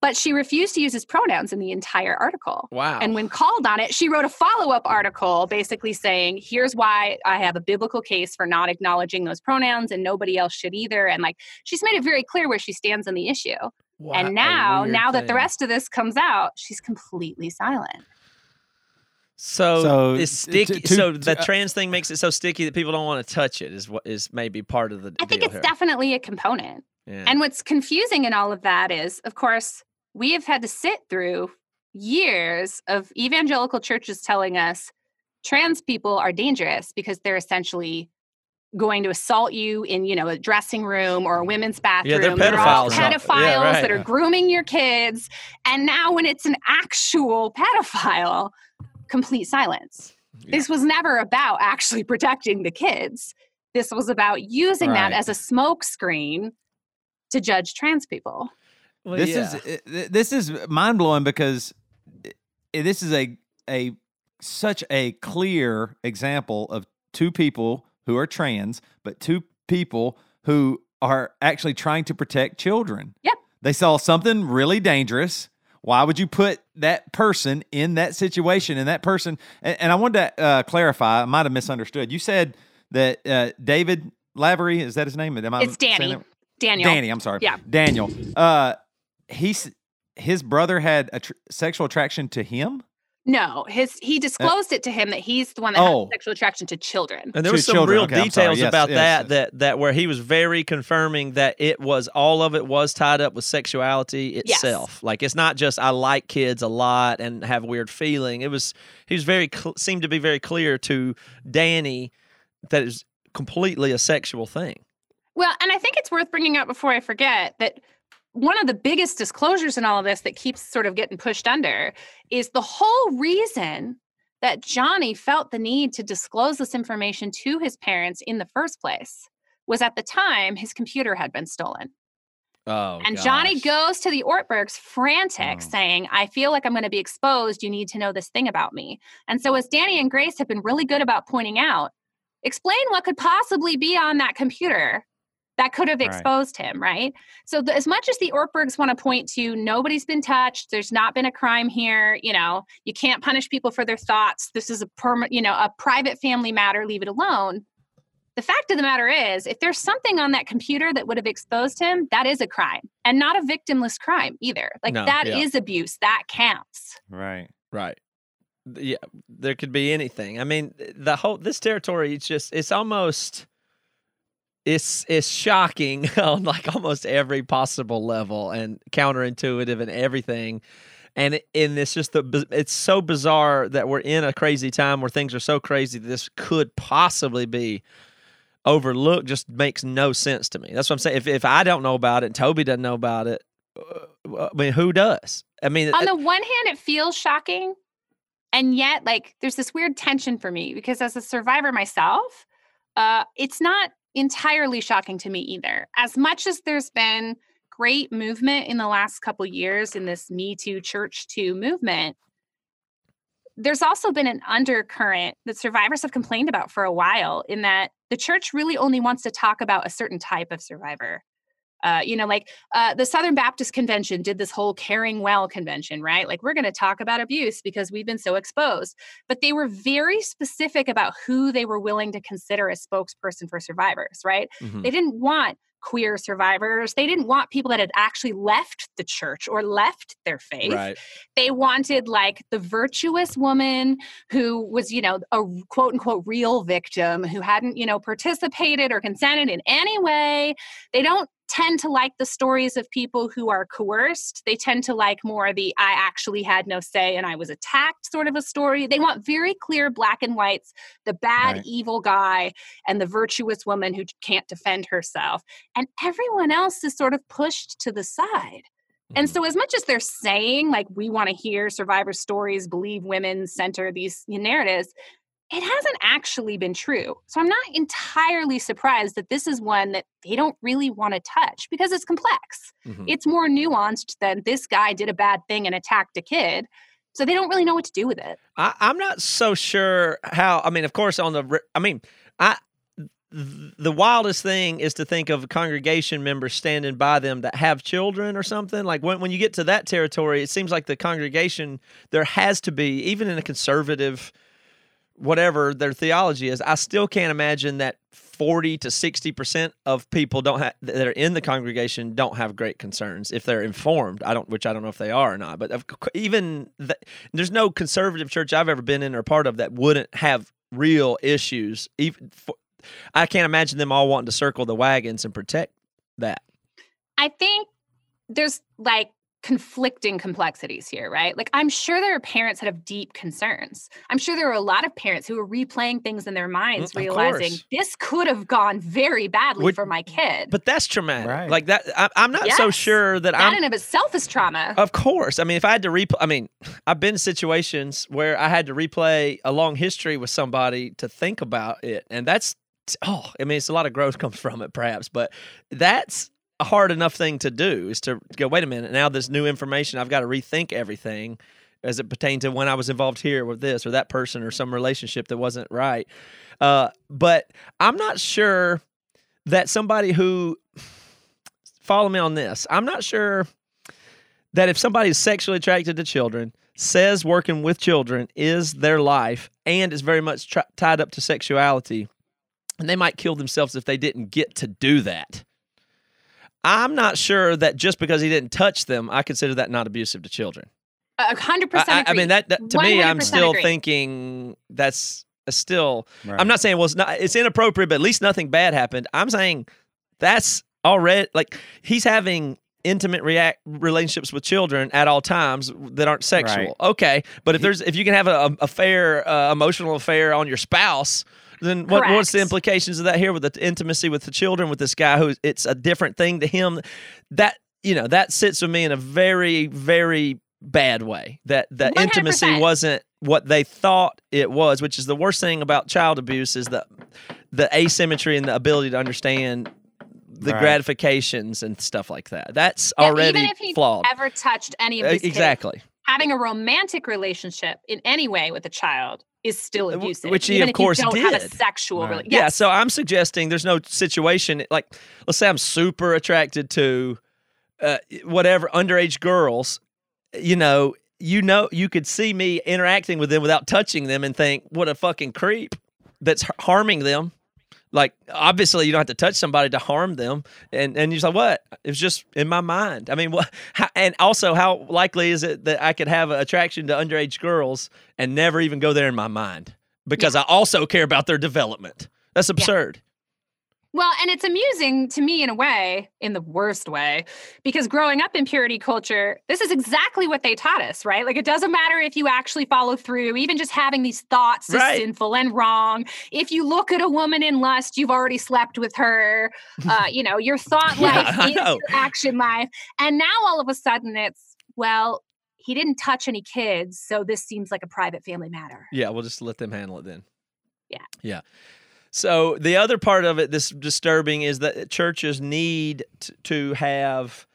but she refused to use his pronouns in the entire article. Wow. And when called on it, she wrote a follow up article basically saying, here's why I have a biblical case for not acknowledging those pronouns and nobody else should either. And like, she's made it very clear where she stands on the issue. What and now, now thing. that the rest of this comes out, she's completely silent. So, so it's sticky. To, to, so the uh, trans thing makes it so sticky that people don't want to touch it. Is what is maybe part of the. I think it's here. definitely a component. Yeah. And what's confusing in all of that is, of course, we have had to sit through years of evangelical churches telling us trans people are dangerous because they're essentially going to assault you in you know a dressing room or a women's bathroom yeah, they're pedophiles, they're all pedophiles yeah, right. that are grooming your kids and now when it's an actual pedophile complete silence yeah. this was never about actually protecting the kids this was about using right. that as a smokescreen to judge trans people well, this yeah. is this is mind blowing because this is a a such a clear example of two people who are trans, but two people who are actually trying to protect children. Yep. They saw something really dangerous. Why would you put that person in that situation? And that person, and, and I wanted to uh, clarify, I might have misunderstood. You said that uh, David Lavery, is that his name? Am I it's Danny. Daniel. Danny, I'm sorry. Yeah. Daniel. Uh, he's his brother had a tr- sexual attraction to him. No, his he uh, disclosed it to him that he's the one that Oh. has sexual attraction to children. And there was some children. real Okay, details Yes, about yes, that, yes. that that where he was very confirming that it was all of it was tied up with sexuality Yes. itself. Like it's not just I like kids a lot and have weird feeling. It was he was very cl- seemed to be very clear to Danny that is completely a sexual thing. Well, and I think it's worth bringing up before I forget that one of the biggest disclosures in all of this that keeps sort of getting pushed under is the whole reason that Johnny felt the need to disclose this information to his parents in the first place was at the time his computer had been stolen. Oh, and Johnny goes to the Ortbergs frantic, Oh. saying, I feel like I'm going to be exposed. You need to know this thing about me. And so, as Danny and Grace have been really good about pointing out, explain what could possibly be on that computer that could have Right. exposed him, right? So, the, as much as the Ortbergs want to point to nobody's been touched, there's not been a crime here, you know, you can't punish people for their thoughts. This is a permanent, you know, a private family matter, leave it alone. The fact of the matter is, if there's something on that computer that would have exposed him, that is a crime and not a victimless crime either. Like No, that is yeah. abuse. That counts. Right. Right. Yeah, there could be anything. I mean, the whole this territory it's just it's almost it's it's shocking on like almost every possible level and counterintuitive and everything. And it, and it's just the it's so bizarre that we're in a crazy time where things are so crazy that this could possibly be overlooked just makes no sense to me. That's what I'm saying. If if I don't know about it and Toby doesn't know about it, uh, I mean, who does? I mean, On the one hand, it feels shocking. And yet, like, there's this weird tension for me because as a survivor myself, uh, it's not entirely shocking to me either. As much as there's been great movement in the last couple years in this Me Too Church Too movement, there's also been an undercurrent that survivors have complained about for a while in that the church really only wants to talk about a certain type of survivor. Uh, you know, like uh, the Southern Baptist Convention did this whole caring well convention, right? Like, we're going to talk about abuse because we've been so exposed. But they were very specific about who they were willing to consider a spokesperson for survivors, right? Mhm. They didn't want queer survivors. They didn't want people that had actually left the church or left their faith right. they wanted like the virtuous woman who was you know a quote unquote real victim who hadn't you know participated or consented in any way they don't tend to like the stories of people who are coerced they tend to like more the i actually had no say and i was attacked sort of a story they want very clear black and whites the bad Right. evil guy and the virtuous woman who can't defend herself and everyone else is sort of pushed to the side and Mhm. so, as much as they're saying, like, we want to hear survivor stories, believe women, center these narratives, it hasn't actually been true. So, I'm not entirely surprised that this is one that they don't really want to touch because it's complex. Mhm. It's more nuanced than this guy did a bad thing and attacked a kid. So, they don't really know what to do with it. I, I'm not so sure how. I mean, of course, on the. I mean, I. The wildest thing is to think of congregation members standing by them that have children or something. Like when, when you get to that territory, it seems like the congregation, there has to be, even in a conservative, whatever their theology is, I still can't imagine that 40 to 60% of people don't have that are in the congregation don't have great concerns if they're informed. I don't, which I don't know if they are or not, but even th- there's no conservative church I've ever been in or part of that wouldn't have real issues. Even for, I can't imagine them all wanting to circle the wagons and protect that. I think there's like conflicting complexities here, right? Like, I'm sure there are parents that have deep concerns. I'm sure there are a lot of parents who are replaying things in their minds, Mm, realizing course. this could have gone very badly Would- for my kid. But that's traumatic. Right. Like that. I, I'm not so sure that that I'm not in of itself is trauma. Of course. I mean, if I had to replay, I mean, I've been in situations where I had to replay a long history with somebody to think about it. And that's, oh, I mean, it's a lot of growth comes from it, perhaps, but that's a hard enough thing to do is to go, wait a minute, now this new information, I've got to rethink everything as it pertained to when I was involved here with this or that person or some relationship that wasn't right. Uh, but I'm not sure that somebody who, follow me on this, I'm not sure that if somebody is sexually attracted to children, says working with children is their life, and is very much tied up to sexuality, and they might kill themselves if they didn't get to do that. I'm not sure that just because he didn't touch them, I consider that not abusive to children. A hundred percent. I- I mean that, that to me, I'm still agree. thinking that's still. Right. I'm not saying well, it's not. It's inappropriate, but at least nothing bad happened. I'm saying that's already like he's having intimate react relationships with children at all times that aren't sexual. Right. Okay, but if there's if you can have a, a affair, uh, emotional affair on your spouse. Then what, what's the implications of that here with the intimacy with the children with this guy who it's a different thing to him? That you know that sits with me in a very very bad way. That the intimacy 100%. wasn't what they thought it was which is the worst thing about child abuse is the the asymmetry and the ability to understand the Right. gratifications and stuff like that. That's Yeah, already even if he flawed. ever touched any of Uh, these kids, exactly having a romantic relationship in any way with a child is still Uh, abusive. which he, of course, don't have a sexual Right. relationship. Yeah, so I'm suggesting there's no situation like let's say I'm super attracted to uh, whatever underage girls, you know, you know you could see me interacting with them without touching them and think what a fucking creep that's harming them. Like obviously you don't have to touch somebody to harm them, and and you're like what? It was just in my mind. I mean, what? How, and also, how likely is it that I could have an attraction to underage girls and never even go there in my mind because I also care about their development? That's absurd. Well, and it's amusing to me in a way, in the worst way, because growing up in purity culture, this is exactly what they taught us, right? Like it doesn't matter if you actually follow through, even just having these thoughts is Right. sinful and wrong. If you look at a woman in lust, you've already slept with her. Uh, you know, your thought life I is your action life. And now all of a sudden it's, well, he didn't touch any kids, so this seems like a private family matter. Yeah, we'll just let them handle it then. Yeah. Yeah. So the other part of it that's disturbing is that churches need t- to have.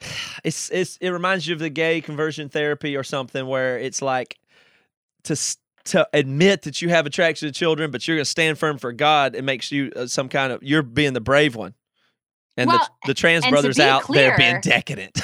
It's it's it reminds you of the gay conversion therapy or something where it's like to to admit that you have attraction to children, but you're going to stand firm for God. It makes you uh, some kind of you're being the brave one, and Well, the the trans brothers out there being decadent.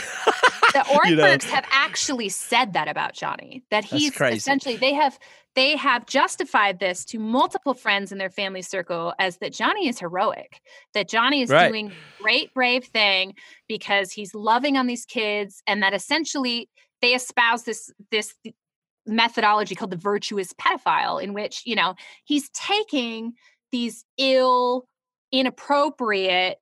the You know? Have actually said that about Johnny. That he's essentially they have they have justified this to multiple friends in their family circle as that Johnny is heroic, that Johnny is Right. doing great brave thing because he's loving on these kids, and that essentially they espouse this this methodology called the virtuous pedophile, in which you know he's taking these ill, inappropriate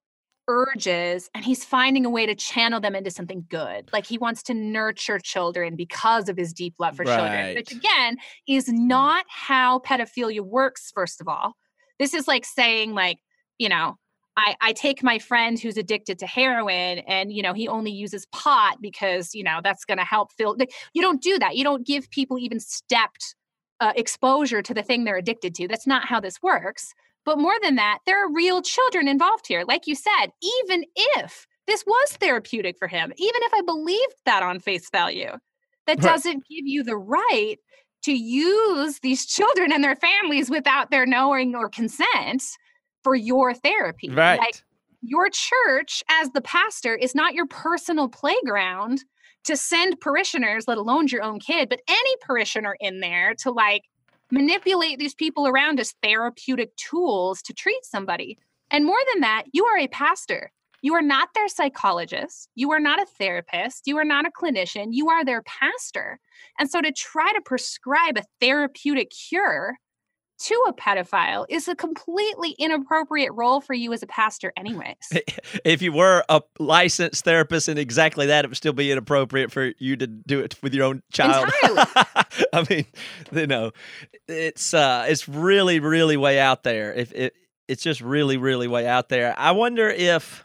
urges and he's finding a way to channel them into something good. Like he wants to nurture children because of his deep love for children, which again is not how pedophilia works, first of all. This is like saying, like, you know, I, I take my friend who's addicted to heroin and you know he only uses pot because you know that's going to help fill you don't do that you don't give people even stepped uh, exposure to the thing they're addicted to that's not how this works but more than that, there are real children involved here. Like you said, even if this was therapeutic for him, even if I believed that on face value, that doesn't give you the right to use these children and their families without their knowing or consent for your therapy. right. Like your church, as the pastor, is not your personal playground to send parishioners, let alone your own kid, but any parishioner in there to like manipulate these people around as therapeutic tools to treat somebody. And more than that, you are a pastor. You are not their psychologist. You are not a therapist. You are not a clinician. You are their pastor. And so to try to prescribe a therapeutic cure to a pedophile is a completely inappropriate role for you as a pastor, anyways. if you were a licensed therapist and exactly that, it would still be inappropriate for you to do it with your own child. Entirely. I mean, you know, it's uh, it's really, really way out there. If it, it's just really, really way out there. I wonder if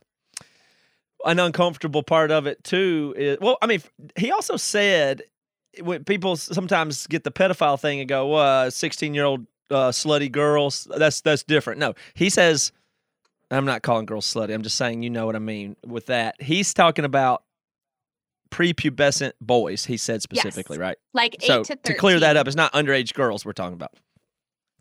an uncomfortable part of it too is well. I mean, he also said when people sometimes get the pedophile thing and go, "Well, sixteen year old uh, slutty girls," that's that's different. No, he says. I'm not calling girls slutty. I'm just saying you know what I mean with that. He's talking about prepubescent boys. He said specifically, right? Like eight So to to clear that up, it's not underage girls we're talking about.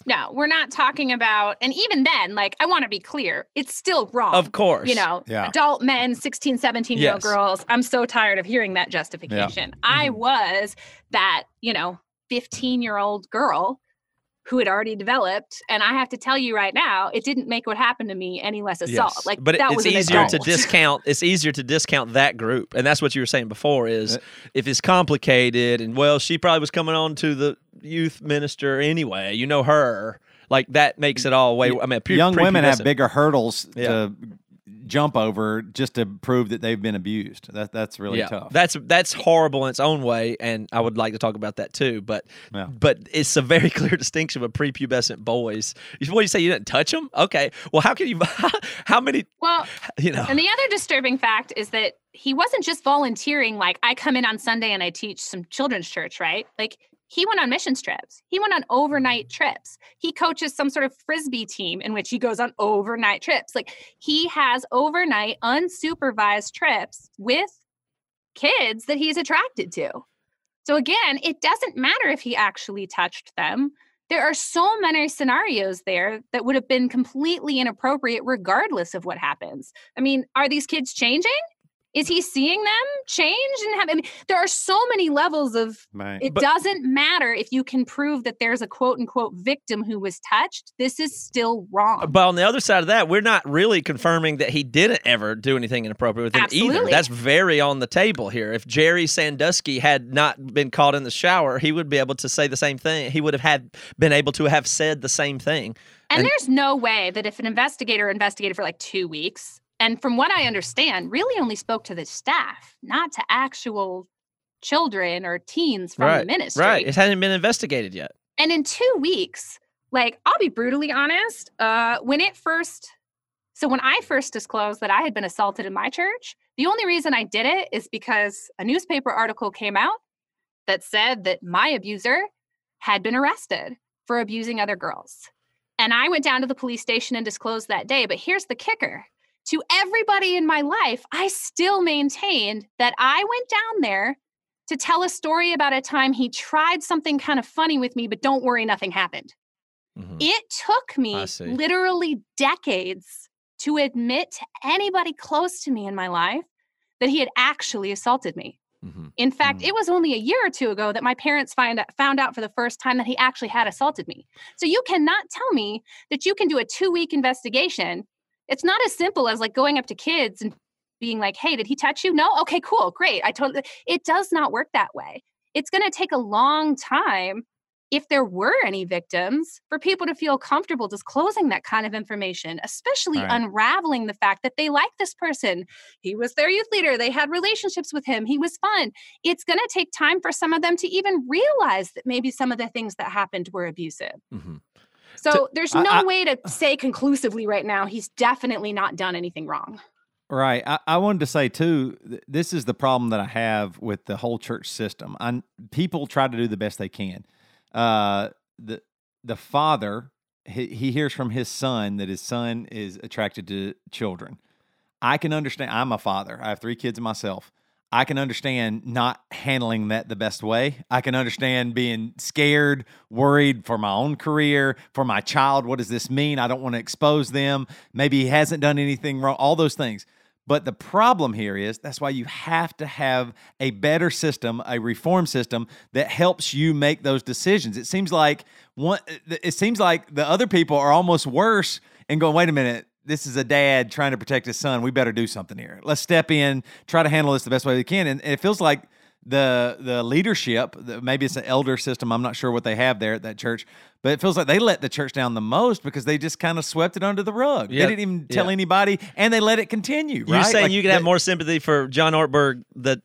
No, we're not talking about, and even then, like, I want to be clear, it's still wrong. Of course, You know, Yeah. adult men, 16, 17 year old Yes. girls. I'm so tired of hearing that justification. I Mm-hmm. was that, you know, 15 year old girl who had already developed. And I have to tell you right now, it didn't make what happened to me any less assault. Yes. Like, but that it's was an easier to discount. It's easier to discount that group, and that's what you were saying before. Is uh, if it's complicated, and well, she probably was coming on to the youth minister anyway. You know her, like that makes it all way. I mean, pre- Young women have bigger hurdles Yeah. to jump over just to prove that they've been abused. That that's really yeah, tough. that's that's horrible in its own way, and I would like to talk about that too. But Yeah. but it's a very clear distinction with prepubescent boys. What do you say? You didn't touch them? Okay. Well, how can you? How many? well, You know. And the other disturbing fact is that he wasn't just volunteering, like, I come in on Sunday and I teach some children's church, right? Like, he went on missions trips. He went on overnight mm-hmm. trips. He coaches some sort of frisbee team in which he goes on overnight trips. Like, he has overnight unsupervised trips with kids that he's attracted to. So, again, it doesn't matter if he actually touched them. There are so many scenarios there that would have been completely inappropriate regardless of what happens. I mean, are these kids changing? Is he seeing them change and have? I mean, there are so many levels of. Right. It But- doesn't matter if you can prove that there's a quote unquote victim who was touched. This is still wrong. But on the other side of that, we're not really confirming that he didn't ever do anything inappropriate with him either. That's very on the table here. If Jerry Sandusky had not been caught in the shower, he would be able to say the same thing. He would have had been able to have said the same thing. And, And- there's no way that if an investigator investigated for like two weeks, and from what I understand, really only spoke to the staff, not to actual children or teens from right. the ministry. Right. It hadn't been investigated yet. And in two weeks, like I'll be brutally honest, uh, when it first, so when I first disclosed that I had been assaulted in my church, the only reason I did it is because a newspaper article came out that said that my abuser had been arrested for abusing other girls. And I went down to the police station and disclosed that day. But here's the kicker to everybody in my life, I still maintained that I went down there to tell a story about a time he tried something kind of funny with me, but don't worry, nothing happened. Mhm. It took me literally decades to admit to anybody close to me in my life that he had actually assaulted me. Mhm. In fact, Mm. it was only a year or two ago that my parents find, found out for the first time that he actually had assaulted me. So you cannot tell me that you can do a two week investigation. It's not as simple as like going up to kids and being like, hey, did he touch you? No? Okay, cool, great. I totally, it does not work that way. It's going to take a long time if there were any victims for people to feel comfortable disclosing that kind of information, especially Right. unraveling the fact that they like this person. He was their youth leader, they had relationships with him, he was fun. It's going to take time for some of them to even realize that maybe some of the things that happened were abusive. Mhm. So there's I- no I- way to say conclusively right now he's definitely not done anything wrong. Right. I, I wanted to say too. th- This is the problem that I have with the whole church system. I people try to do the best they can. Uh, the the father he, he hears from his son that his son is attracted to children. I can understand. I'm a father. I have three kids myself. I can understand not handling that the best way. I can understand being scared, worried for my own career, for my child. What does this mean? I don't want to expose them. Maybe he hasn't done anything wrong, all those things. But the problem here is that's why you have to have a better system, a reform system that helps you make those decisions. It seems like one it seems like the other people are almost worse and going, wait a minute, this is a dad trying to protect his son. We better do something here. Let's step in, try to handle this the best way we can. And, and it feels like the the leadership, the, maybe it's an elder system. I'm not sure what they have there at that church, but it feels like they let the church down the most because they just kind of swept it under the rug. Yeah, They didn't even tell yeah. anybody, and they let it continue. You're saying Like, you can have more sympathy for John Ortberg, the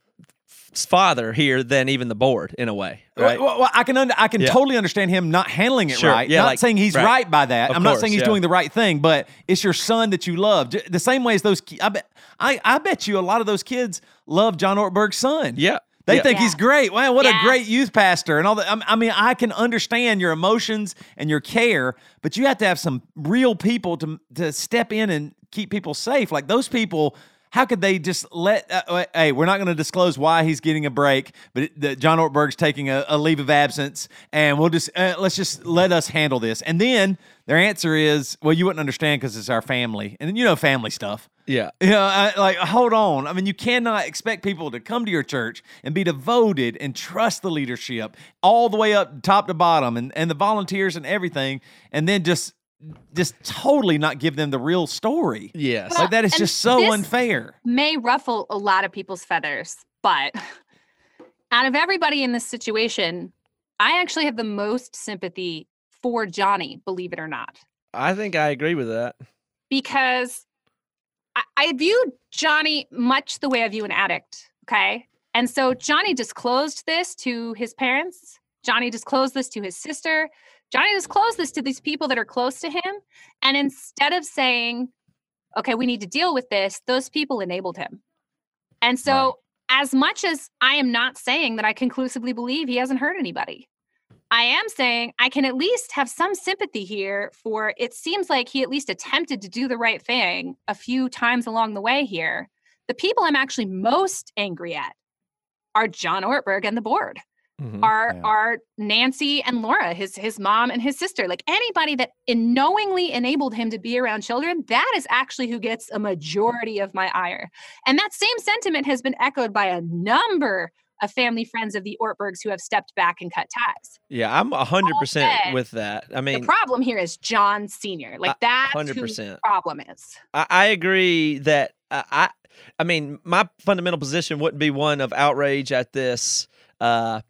father here, than even the board in a way, right? Well, well, I can under, I can Yeah. totally understand him not handling it Sure, right. yeah, not like- saying he's right. right, by that. Of I'm not saying he's yeah. doing the right thing, but it's your son that you love. The same way as those. ki- I bet. I, I bet you a lot of those kids love John Ortberg's son. yeah. They yeah. think he's great. Wow, what Yeah. a great youth pastor and all that. I- I mean, I can understand your emotions and your care, but you have to have some real people to to step in and keep people safe. Like those people how could they just let? Uh, uh hey, we're not going to disclose why he's getting a break, but it, John Ortberg's taking a, a, leave of absence, and we'll just uh, let's just let us handle this. And then their answer is, well, you wouldn't understand because it's our family, and you know family stuff. Yeah. You know, I, like, hold on. I mean, you cannot expect people to come to your church and be devoted and trust the leadership all the way up top to bottom and, and the volunteers and everything, and then just just totally not give them the real story. Yes. Well, like that is just so unfair. May ruffle a lot of people's feathers, but out of everybody in this situation, I actually have the most sympathy for Johnny, believe it or not. I think I agree with that. Because I, I view Johnny much the way I view an addict. Okay. And so Johnny disclosed this to his parents. Johnny disclosed this to his sister. Johnny disclosed this to these people that are close to him. And instead of saying, okay, we need to deal with this, those people enabled him. And so, as much as I am not saying that I conclusively believe he hasn't hurt anybody, I am saying I can at least have some sympathy here for it seems like he at least attempted to do the right thing a few times along the way here. The people I'm actually most angry at are John Ortberg and the board. Mm-hmm, are yeah. are Nancy and Laura, his his mom and his sister, like anybody that knowingly enabled him to be around children, that is actually who gets a majority of my ire. And that same sentiment has been echoed by a number of family friends of the Ortbergs who have stepped back and cut ties. Yeah, I'm 100% with that. I mean, the problem here is John Sr. Like that's 100%. who the problem is. I, I agree that uh, I I mean, my fundamental position wouldn't be one of outrage at this uh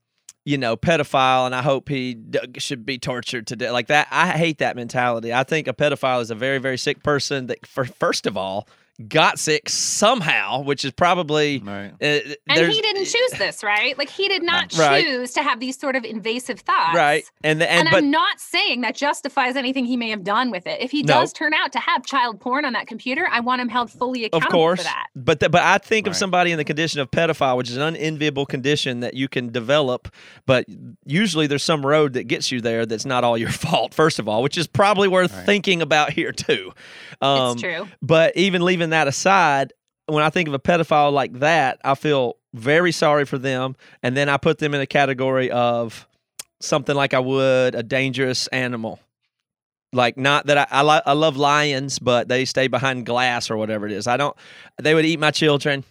you know, pedophile, and I hope he d- should be tortured to death. Like that, I hate that mentality. I think a pedophile is a very, very sick person that, for first of all, got sick somehow, which is probably right. Uh, and he didn't choose this, right? Like he did not right. choose to have these sort of invasive thoughts, right? And the, and, and but, I'm not saying that justifies anything he may have done with it. If he does nope. turn out to have child porn on that computer, I want him held fully accountable of course, for that. But the, but I think right. of somebody in the condition of pedophile, which is an unenviable condition that you can develop, but usually there's some road that gets you there that's not all your fault. First of all, which is probably worth right. thinking about here too. Um, it's true. But even leaving that aside, when I think of a pedophile like that, I feel very sorry for them. And then I put them in a category of something like I would a dangerous animal. Like not that I I, lo- I love lions, but they stay behind glass or whatever it is. I don't. They would eat my children.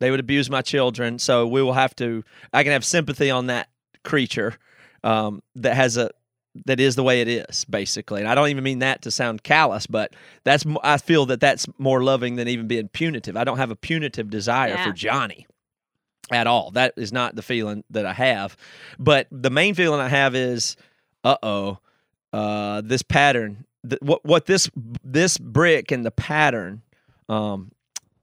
They would abuse my children. So we will have to. I can have sympathy on that creature um, that has a that is the way it is basically. And i don't even mean that to sound callous but that's i feel that that's more loving than even being punitive. I don't have a punitive desire yeah. for johnny at all. That is not the feeling that i have. But the main feeling i have is uh-oh uh this pattern th- what what this this brick and the pattern um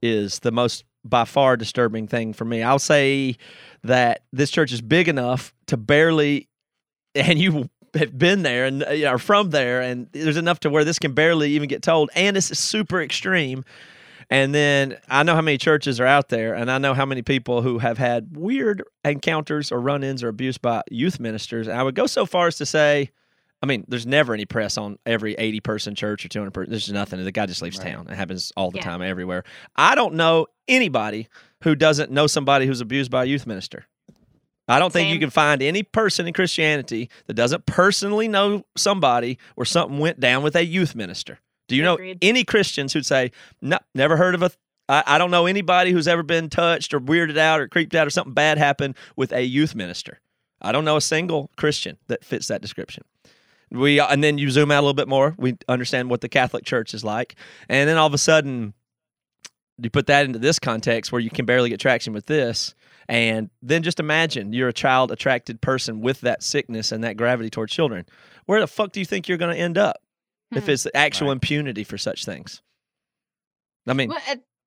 is the most by far disturbing thing for me. I'll say that this church is big enough to barely and you have been there and uh, are from there, and there's enough to where this can barely even get told, and it's super extreme. And then I know how many churches are out there, and I know how many people who have had weird encounters or run ins or abuse by youth ministers. And I would go so far as to say, I mean, there's never any press on every 80 person church or 200 person. There's nothing. The guy just leaves right. town. It happens all the yeah. time, everywhere. I don't know anybody who doesn't know somebody who's abused by a youth minister. I don't Same. think you can find any person in Christianity that doesn't personally know somebody where something went down with a youth minister. Do you Agreed. know any Christians who'd say, "No, never heard of a"? I, I don't know anybody who's ever been touched or weirded out or creeped out or something bad happened with a youth minister. I don't know a single Christian that fits that description. We uh, and then you zoom out a little bit more. We understand what the Catholic Church is like, and then all of a sudden, you put that into this context where you can barely get traction with this and then just imagine you're a child attracted person with that sickness and that gravity toward children. Where the fuck do you think you're going to end up hmm. if it's actual right. impunity for such things? I mean, well,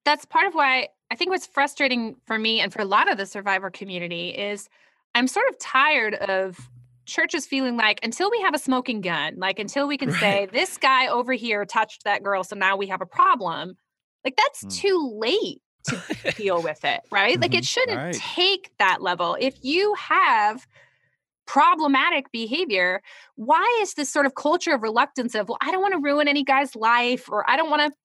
that's part of why I think what's frustrating for me and for a lot of the survivor community is I'm sort of tired of churches feeling like until we have a smoking gun, like until we can right. say this guy over here touched that girl, so now we have a problem. Like that's hmm. too late to deal with it, right? Like it mm-hmm. shouldn't right. take that level. If you have problematic behavior, why is this sort of culture of reluctance of, well, I don't want to ruin any guy's life or I don't want to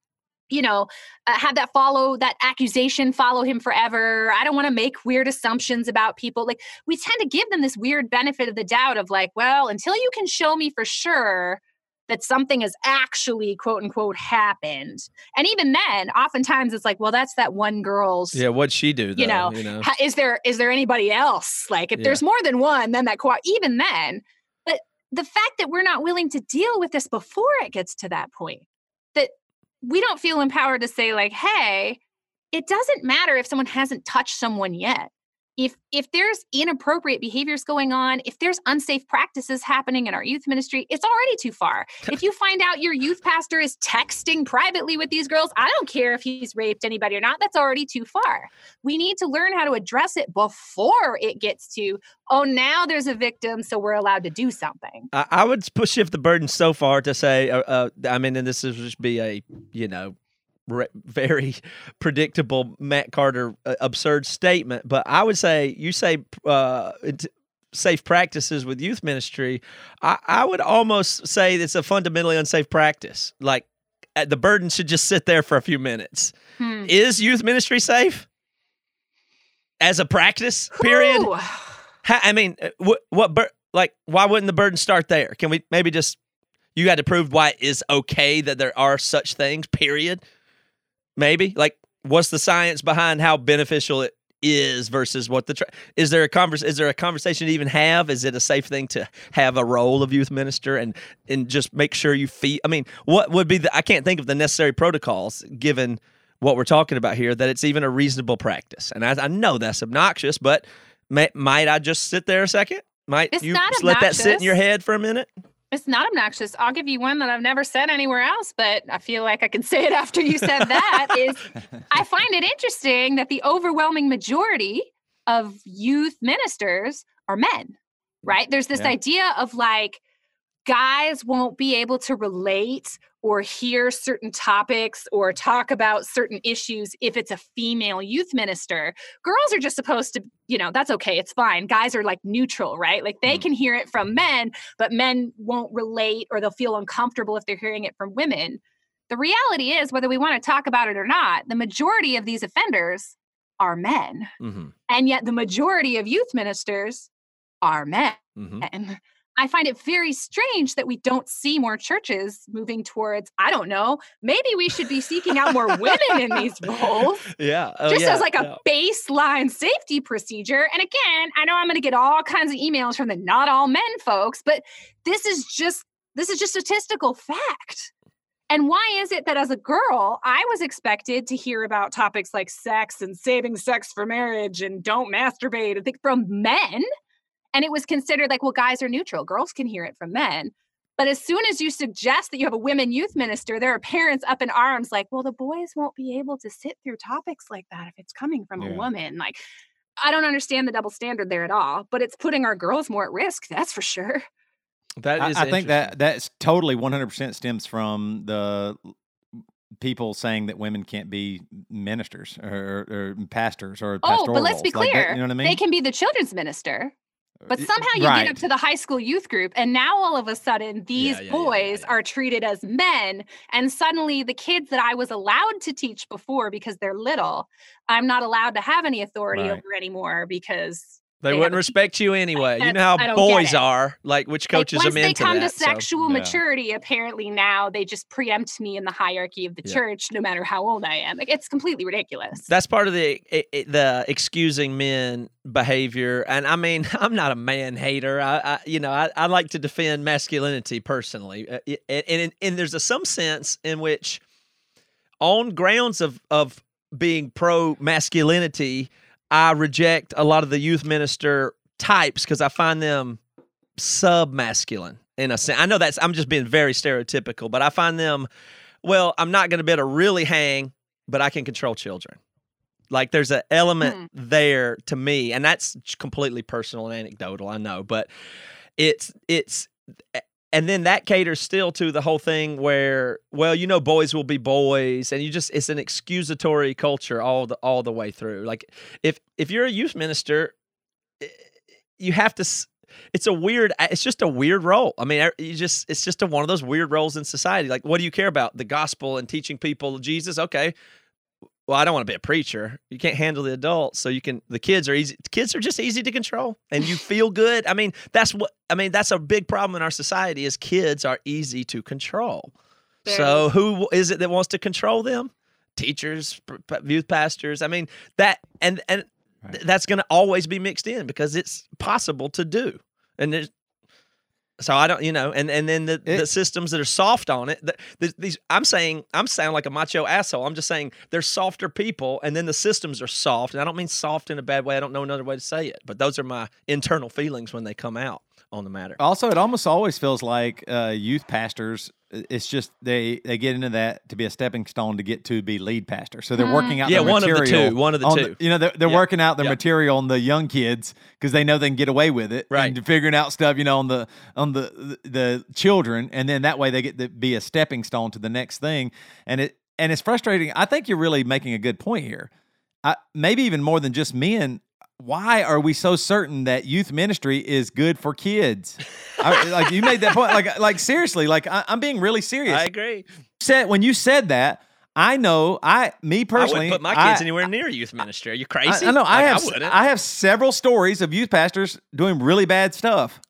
you know, uh, have that follow that accusation follow him forever. I don't want to make weird assumptions about people. Like we tend to give them this weird benefit of the doubt of like, well, until you can show me for sure that something has actually quote unquote happened. And even then, oftentimes it's like, well, that's that one girl's Yeah, what'd she do though? you know, you know? is there is there anybody else? Like if Yeah. there's more than one, then that co- even then. But the fact that we're not willing to deal with this before it gets to that point, that we don't feel empowered to say like, hey, it doesn't matter if someone hasn't touched someone yet. If if there's inappropriate behaviors going on, if there's unsafe practices happening in our youth ministry, it's already too far. if you find out your youth pastor is texting privately with these girls, I don't care if he's raped anybody or not, that's already too far. We need to learn how to address it before it gets to, oh, now there's a victim, so we're allowed to do something. I, I would push shift the burden so far to say, uh, uh, I mean, and this is just be a you know re- very predictable Matt Carter uh, absurd statement, but I would say you say uh, it- safe practices with youth ministry. I, I would almost say it's a fundamentally unsafe practice. Like uh, the burden should just sit there for a few minutes. Hmm. Is youth ministry safe as a practice? Period. Ha- I mean, uh, what what bur- like why wouldn't the burden start there? Can we maybe just you got to prove why it is okay that there are such things. Period. Maybe like what's the science behind how beneficial it is versus what the tra- is there a convers is there a conversation to even have? Is it a safe thing to have a role of youth minister and and just make sure you feel? I mean, what would be the? I can't think of the necessary protocols given what we're talking about here that it's even a reasonable practice. And I, I know that's obnoxious, but may, might I just sit there a second? Might It's you just let that sit in your head for a minute? It's not obnoxious. I'll give you one that I've never said anywhere else, but I feel like I can say it after you said that. is I find it interesting that the overwhelming majority of youth ministers are men, mm, right? There's this Yeah. idea of like guys won't be able to relate or hear certain topics or talk about certain issues if it's a female youth minister. Girls are just supposed to, you know, that's okay, it's fine. Guys are like neutral, right? Like they Mhm. can hear it from men, but men won't relate or they'll feel uncomfortable if they're hearing it from women. The reality is, whether we want to talk about it or not, the majority of these offenders are men. Mm-hmm. And yet the majority of youth ministers are men. Mm-hmm. I find it very strange that we don't see more churches moving towards, I don't know, maybe we should be seeking out more women in these roles. Yeah. Oh, just yeah, as like a baseline safety procedure. And again, I know I'm going to get all kinds of emails from the not all men folks, but this is just this is just statistical fact. And why is it that as a girl, I was expected to hear about topics like sex and saving sex for marriage and don't masturbate and think from men? And it was considered like, well, guys are neutral. Girls can hear it from men. But as soon as you suggest that you have a women youth minister, there are parents up in arms like, well, the boys won't be able to sit through topics like that if it's coming from a woman. Like, I don't understand the double standard there at all, but it's putting our girls more at risk. That's for sure. That I, I think interesting. that that's totally 100% stems from the people saying that women can't be ministers or, or pastors or Oh, pastoral but let's be roles. Like that- clear. you know what I mean? They can be the children's minister. But somehow you right. get up to the high school youth group, and now all of a sudden these yeah, yeah, boys yeah. are treated as men. And suddenly the kids that I was allowed to teach before because they're little, I'm not allowed to have any authority Right. over anymore because they, they wouldn't respect you anyway. You know how I don't get boys are, like which coaches like, once they come that. to so- sexual Yeah. maturity, apparently now they just preempt me in the hierarchy of the Yeah. church, no matter how old I am. Like it's completely ridiculous. That's part of the the excusing men behavior, and I mean, I'm not a man hater. I, I you know, I, I like to defend masculinity personally, Uh, and and, and there's a some sense in which, on grounds of of being pro masculinity, I reject a lot of the youth minister types because I find them sub masculine in a sense. I know that's I'm just being very stereotypical, but I find them. Well, I'm not going to be able to really hang, but I can control children. Like there's an element hmm. there to me, and that's completely personal and anecdotal. I know, but it's it's eh, and then that caters still to the whole thing where well you know boys will be boys and you just it's an excusatory culture all the all the way through. Like if if you're a youth minister eh, you have to it's a weird it's just a weird role. I mean you just it's just a, one of those weird roles in society. Like what do you care about? The gospel and teaching people jesus? Okay well i don't want to be a preacher. You can't handle the adults so you can the kids are easy kids are just easy to control and you feel good. I mean that's what i mean that's a big problem in our society is kids are easy to control. So who is it that wants to control them? Teachers youth pastors. I mean that and and Right. That's going to always be mixed in because it's possible to do. And there's so I don't, you know, and and then the, it, the systems that are soft on it. The, the, these, I'm saying, I'm sounding like a macho asshole. I'm just saying there's softer people, and then the systems are soft. And I don't mean soft in a bad way. I don't know another way to say it, but those are my internal feelings when they come out on the matter. Also, it almost always feels like uh, youth pastors it's just they they get into that to be a stepping stone to get to be lead pastor. So they're mm-hmm. working out yeah, one of the two, one of the two. The, you know, they're, they're working out their material on the young kids because they know they can get away with it, right? And figuring out stuff, you know, on the on the the children, and then that way they get to be a stepping stone to the next thing. And it and it's frustrating. I think you're really making a good point here. I, maybe even more than just men why are we so certain that youth ministry is good for kids? I, like you made that point. Like, like seriously, like I, am being really serious. I agree. Said when you said that, I know. I, me personally, I wouldn't put my kids I, anywhere near youth ministry. Are you crazy? I, I know. Like, I have. I, I, have several stories of youth pastors doing really bad stuff.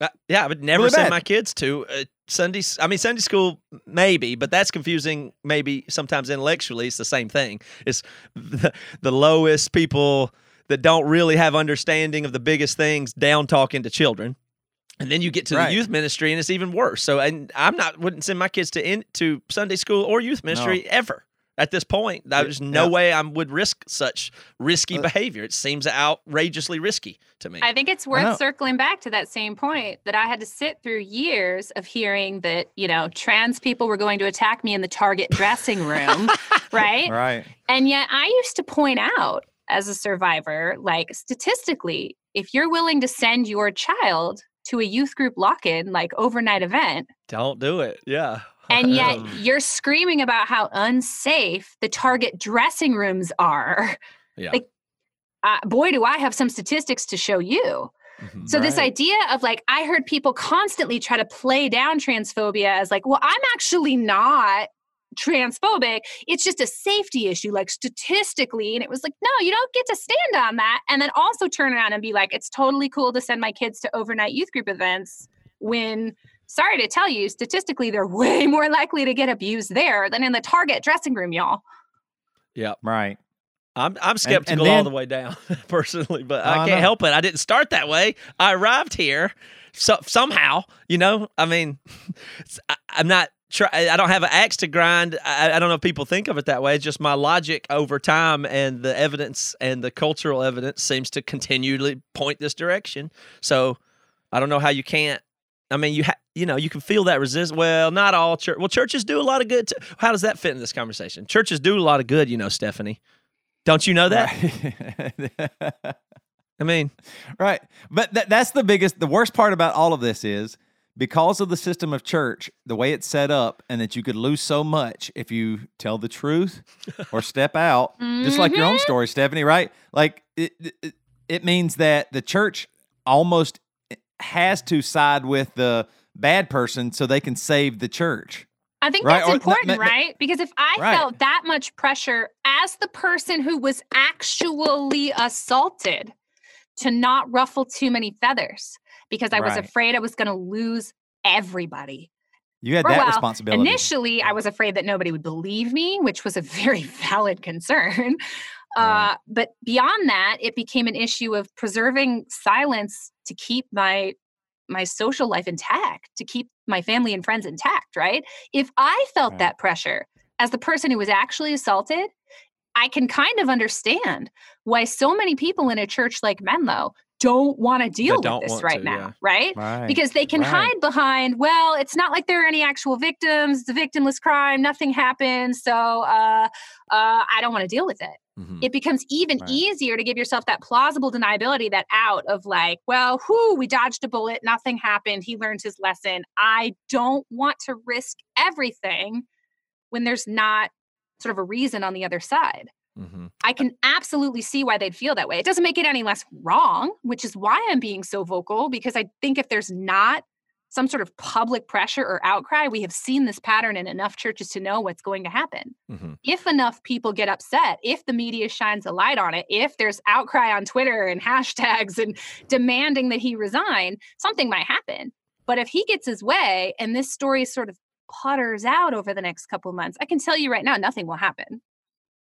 Uh, yeah, I would never really send bad. my kids to uh, Sunday. I mean, Sunday school maybe, but that's confusing. Maybe sometimes intellectually, it's the same thing. It's the, the lowest people that don't really have understanding of the biggest things down talking to children. And then you get to right. the youth ministry and it's even worse. So and I'm not wouldn't send my kids to in, to Sunday school or youth ministry no. ever. At this point, there's no yeah. way I would risk such risky uh, behavior. It seems outrageously risky to me. I think it's worth circling back to that same point that I had to sit through years of hearing that, you know, trans people were going to attack me in the Target dressing room, right? Right. And yet I used to point out as a survivor, like statistically, if you're willing to send your child to a youth group lock in, like overnight event, don't do it. Yeah. And yet you're screaming about how unsafe the target dressing rooms are. Yeah. Like, uh, boy, do I have some statistics to show you. Mm-hmm. So, right. this idea of like, I heard people constantly try to play down transphobia as like, well, I'm actually not transphobic. It's just a safety issue, like statistically. And it was like, no, you don't get to stand on that. And then also turn around and be like, it's totally cool to send my kids to overnight youth group events when sorry to tell you, statistically, they're way more likely to get abused there than in the Target dressing room, y'all. Yeah. Right. I'm I'm skeptical and, and then, all the way down personally, but I can't help it. I didn't start that way. I arrived here so somehow, you know. I mean, I, am not try. I don't have an axe to grind. I, I, don't know if people think of it that way. It's just my logic over time, and the evidence and the cultural evidence seems to continually point this direction. So I don't know how you can't. I mean, you ha- you know you can feel that resist. Well, not all church. Well, churches do a lot of good. T- how does that fit in this conversation? Churches do a lot of good. You know, Stephanie. Don't you know that? Right. I mean, right. But th- that's the biggest, the worst part about all of this is because of the system of church, the way it's set up, and that you could lose so much if you tell the truth or step out, mm-hmm. just like your own mm-hmm. story, Stephanie, right? Like it, it, it means that the church almost has to side with the bad person so they can save the church. I think right? that's or, important, right? Because if I right. felt that much pressure as the person who was actually assaulted to not ruffle too many feathers, because I was afraid I was going to lose everybody. You had that responsibility. Initially, I was afraid that nobody would believe me, which was a very valid concern. Uh, but beyond that, it became an issue of preserving silence to keep my my social life intact, to keep my family and friends intact. Right? If I felt right. that pressure as the person who was actually assaulted, I can kind of understand why so many people in a church like Menlo don't want to deal with this right to, now, yeah. right? right? Because they can right. hide behind, well, it's not like there are any actual victims. It's a victimless crime. Nothing happened. So uh, uh, I don't want to deal with it. Mm-hmm. It becomes even right. easier to give yourself that plausible deniability, that out of like, well, whoo, we dodged a bullet. Nothing happened. He learned his lesson. I don't want to risk everything when there's not sort of a reason on the other side. Mm-hmm. I can absolutely see why they'd feel that way. It doesn't make it any less wrong, which is why I'm being so vocal because I think if there's not some sort of public pressure or outcry, we have seen this pattern in enough churches to know what's going to happen. Mm-hmm. If enough people get upset, if the media shines a light on it, if there's outcry on Twitter and hashtags and demanding that he resign, something might happen. But if he gets his way and this story sort of putters out over the next couple months, I can tell you right now, nothing will happen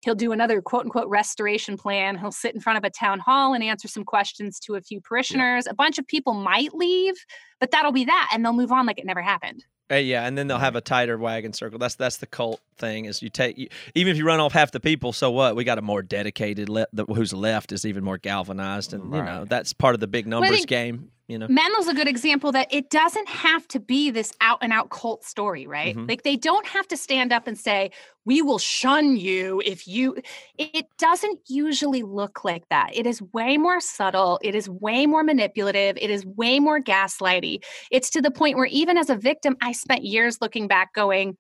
he'll do another quote unquote restoration plan. He'll sit in front of a town hall and answer some questions to a few parishioners. Yeah. A bunch of people might leave, but that'll be that, and they'll move on like it never happened. Uh, yeah, and then they'll have a tighter wagon circle. That's that's the cult thing. Is you take you, even if you run off half the people, so what? We got a more dedicated. Le- the, who's left is even more galvanized, and right. you know that's part of the big numbers well, game you know? Menlo's a good example that it doesn't have to be this out and out cult story right? Mm-hmm. like they don't have to stand up and say we will shun you if you it doesn't usually look like that. It is way more subtle. It is way more manipulative. It is way more gaslighty. It's to the point where even as a victim i spent years looking back going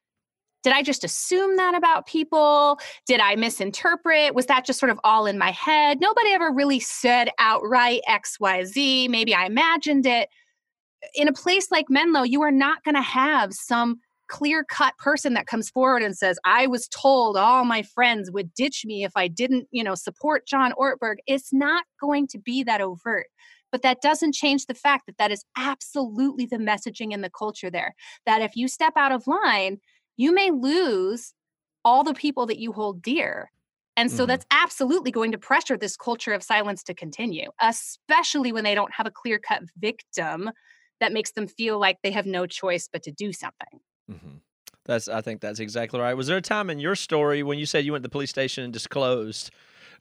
did I just assume that about people? Did I misinterpret? Was that just sort of all in my head? Nobody ever really said outright XYZ. Maybe I imagined it. In a place like Menlo, you are not going to have some clear cut person that comes forward and says, I was told all my friends would ditch me if I didn't, you know, support John Ortberg. It's not going to be that overt. But that doesn't change the fact that that is absolutely the messaging and the culture there. That if you step out of line, you may lose all the people that you hold dear. And so mm-hmm. that's absolutely going to pressure this culture of silence to continue, especially when they don't have a clear cut victim that makes them feel like they have no choice but to do something. Mm-hmm. That's, I think that's exactly right. Was there a time in your story when you said you went to the police station and disclosed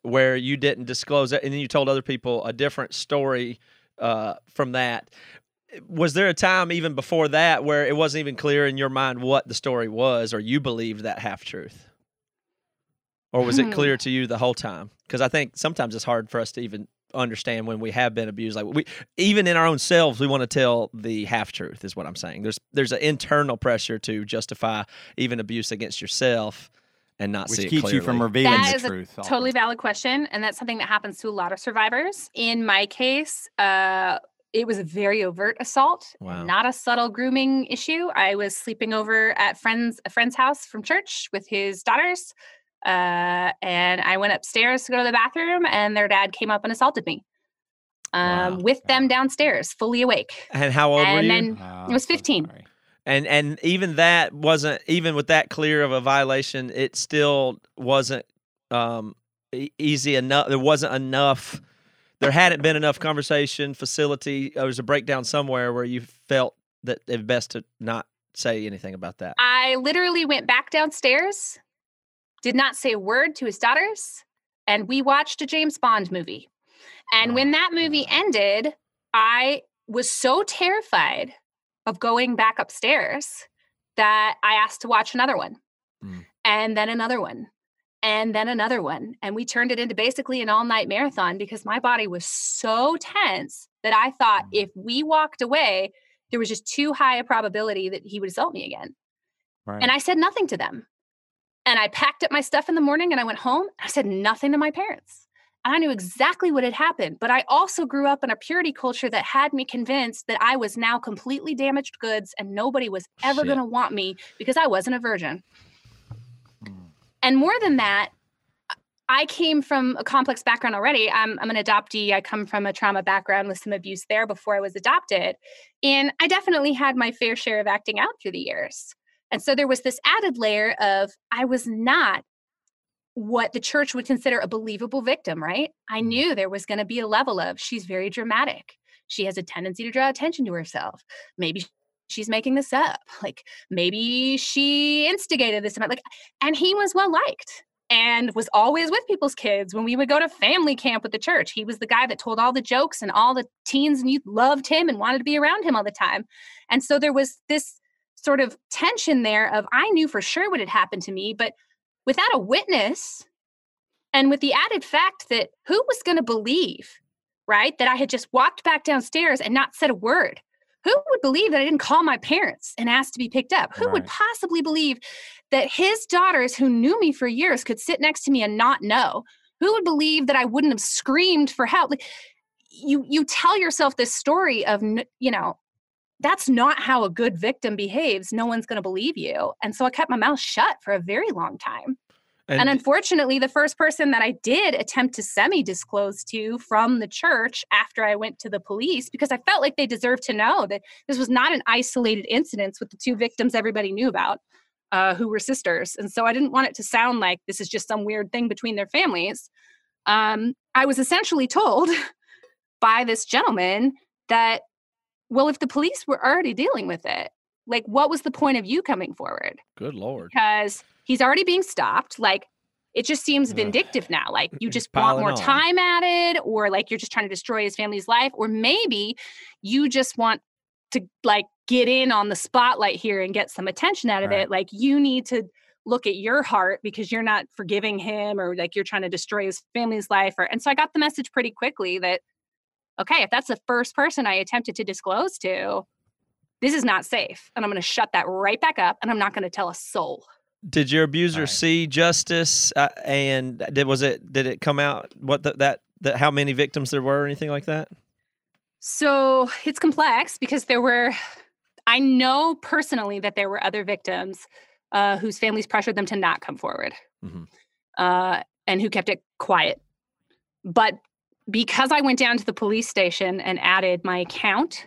where you didn't disclose it and then you told other people a different story uh, from that? Was there a time even before that where it wasn't even clear in your mind what the story was or you believed that half truth or was it clear hmm. to you the whole time because i think sometimes it's hard for us to even understand when we have been abused like we even in our own selves we want to tell the half truth is what i'm saying there's there's an internal pressure to justify even abuse against yourself and not Which see keeps you from revealing that the is truth. A totally valid question, and that's something that happens to a lot of survivors. In my case, uh, it was a very overt assault, wow. not a subtle grooming issue. I was sleeping over at friends a friend's house from church with his daughters, uh, and I went upstairs to go to the bathroom, and their dad came up and assaulted me. Um, wow. with them downstairs, fully awake. And how old and were you? Then oh, it was fifteen. So and and even that wasn't even with that clear of a violation. It still wasn't um, easy enough. There wasn't enough there hadn't been enough conversation, facility. There was a breakdown somewhere where you felt that it best to not say anything about that. I literally went back downstairs, did not say a word to his daughters, and we watched a James Bond movie. And when that movie ended, I was so terrified of going back upstairs that I asked to watch another one. Mm. And then another one and then another one. And we turned it into basically an all night marathon because my body was so tense that I thought mm. if we walked away, there was just too high a probability that he would assault me again. Right. And I said nothing to them. And I packed up my stuff in the morning and I went home. I said nothing to my parents. And I knew exactly what had happened. But I also grew up in a purity culture that had me convinced that I was now completely damaged goods and nobody was ever going to want me because I wasn't a virgin. And more than that, I came from a complex background already. I'm, I'm an adoptee. I come from a trauma background with some abuse there before I was adopted. And I definitely had my fair share of acting out through the years. And so there was this added layer of I was not what the church would consider a believable victim, right? I mm. knew there was going to be a level of she's very dramatic. She has a tendency to draw attention to herself. Maybe she's making this up. Like maybe she instigated this. Like, and he was well liked and was always with people's kids when we would go to family camp with the church. He was the guy that told all the jokes and all the teens and youth loved him and wanted to be around him all the time. And so there was this sort of tension there of I knew for sure what had happened to me, but without a witness and with the added fact that who was going to believe, right? That I had just walked back downstairs and not said a word Who would believe that I didn't call my parents and ask to be picked up? Who Right. would possibly believe that his daughters, who knew me for years, could sit next to me and not know? Who would believe that I wouldn't have screamed for help? Like, you you tell yourself this story of you know that's not how a good victim behaves. No one's going to believe you. And so I kept my mouth shut for a very long time. And, And unfortunately, the first person that I did attempt to semi disclose to from the church after I went to the police, because I felt like they deserved to know that this was not an isolated incident with the two victims everybody knew about, uh, who were sisters. And so I didn't want it to sound like this is just some weird thing between their families. Um, I was essentially told by this gentleman that, well, if the police were already dealing with it, like what was the point of you coming forward? good lord. because he's already being stopped. Like it just seems vindictive now. Like you just want more on. time added, or like you're just trying to destroy his family's life, or maybe you just want to like get in on the spotlight here and get some attention out of Right. it. Like you need to look at your heart because you're not forgiving him or like you're trying to destroy his family's life or and so I got the message pretty quickly that okay, if that's the first person I attempted to disclose to, this is not safe. And I'm going to shut that right back up and I'm not going to tell a soul. Did your abuser Right. see justice? Uh, and did was it did it come out what the, that that how many victims there were or anything like that? So it's complex because there were, I know personally that there were other victims uh, whose families pressured them to not come forward Mhm. uh, and who kept it quiet. But because I went down to the police station and added my account,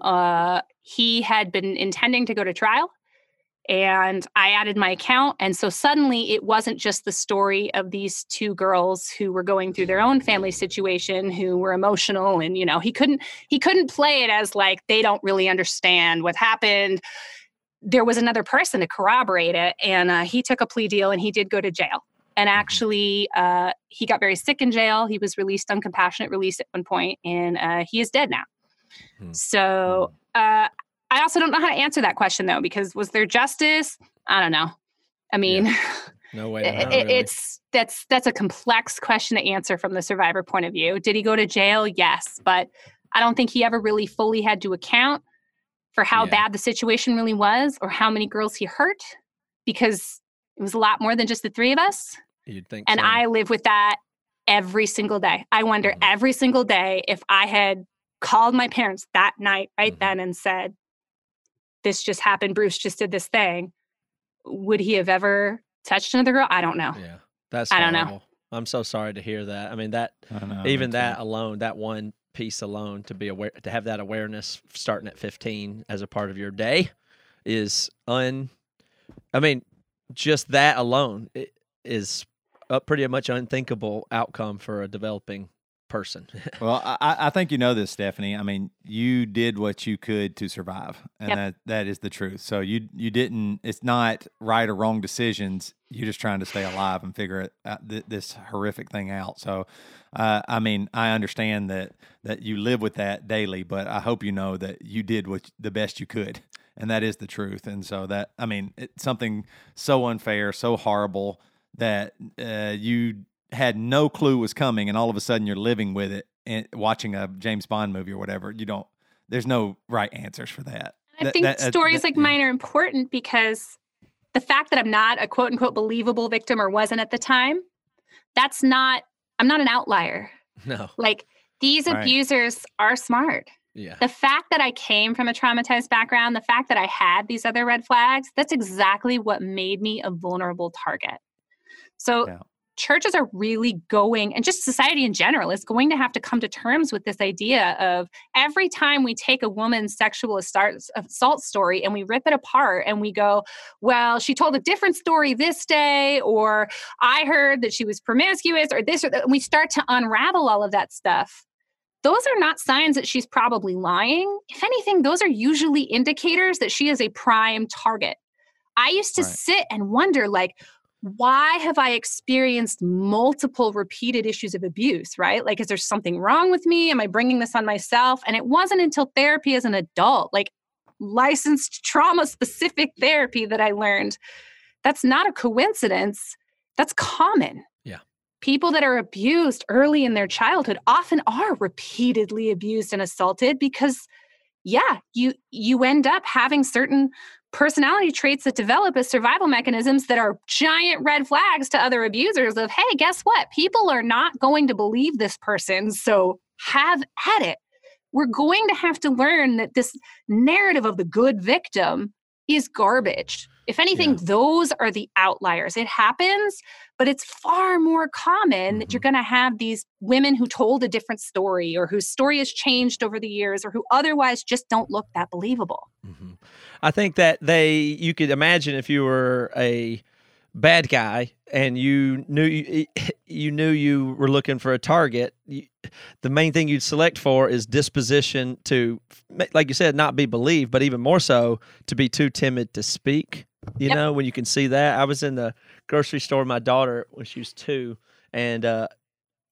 uh, he had been intending to go to trial. And I added my account. And so suddenly it wasn't just the story of these two girls who were going through their own family situation, who were emotional. And, you know, he couldn't he couldn't play it as like they don't really understand what happened. There was another person to corroborate it. And uh, he took a plea deal and he did go to jail. And actually, uh, he got very sick in jail. He was released on compassionate release at one point, and uh, he is dead now. Hmm. So uh, I also don't know how to answer that question though, because was there justice? I don't know. I mean, No way. i- to know, i- really. it's that's that's a complex question to answer from the survivor point of view. Did he go to jail? Yes, but I don't think he ever really fully had to account for how Yeah. bad the situation really was or how many girls he hurt because it was a lot more than just the three of us. You'd think. And so. I live with that every single day. I wonder Mhm. every single day if I had called my parents that night, right Mhm. then, and said, This just happened. Bruce just did this thing. Would he have ever touched another girl? I don't know. Yeah, that's. I don't know. I'm so sorry to hear that. I mean that I know, even that too. alone, that one piece alone, to be aware, to have that awareness starting at 15 as a part of your day, is un. I mean, just that alone is a pretty much unthinkable outcome for a developing person. Well, I- I, I think you know this, Stephanie. I mean, you did what you could to survive, and Yep. that that is the truth. So you you didn't. It's not right or wrong decisions. You're just trying to stay alive and figure it out, th- this horrific thing out. So, uh, I mean, I understand that that you live with that daily, but I hope you know that you did what the best you could, and that is the truth. And so that I mean, it's something so unfair, so horrible that uh, you had no clue was coming, and all of a sudden you're living with it and watching a James Bond movie or whatever. You don't. There's no right answers for that. I That- think that- uh, stories that- like yeah. mine are important because the fact that I'm not a quote unquote believable victim or wasn't at the time, that's not, I'm not an outlier. no. Like these Right. abusers are smart. Yeah. The fact that I came from a traumatized background, the fact that I had these other red flags, that's exactly what made me a vulnerable target. So Yeah. Churches are really going, and just society in general is going to have to come to terms with this idea of every time we take a woman's sexual assault, story and we rip it apart and we go, well, she told a different story this day, or I heard that she was promiscuous, or this, or that. We start to unravel all of that stuff those are not signs that she's probably lying. If anything, those are usually indicators that she is a prime target. I used to Right. sit and wonder, like, why have I experienced multiple repeated issues of abuse, right? Like, is there something wrong with me? Am I bringing this on myself? And it wasn't until therapy as an adult, like licensed trauma specific therapy, that I learned that's not a coincidence. That's common Yeah. people that are abused early in their childhood often are repeatedly abused and assaulted because yeah, you you end up having certain personality traits that develop as survival mechanisms that are giant red flags to other abusers of hey guess what? People are not going to believe this person so have at it. We're going to have to learn that this narrative of the good victim is garbage if anything, yeah. those are the outliers. It happens, but it's far more common mm-hmm. that you're mm-hmm. going to have these women who told a different story or whose story has changed over the years or who otherwise just don't look that believable. Mm-hmm. I think that they, you could imagine if you were a bad guy and you knew you, you knew you were looking for a target you, the main thing you'd select for is disposition to like you said not be believed but even more so to be too timid to speak you yep. know when you can see that i was in the grocery store with my daughter when she was two and uh,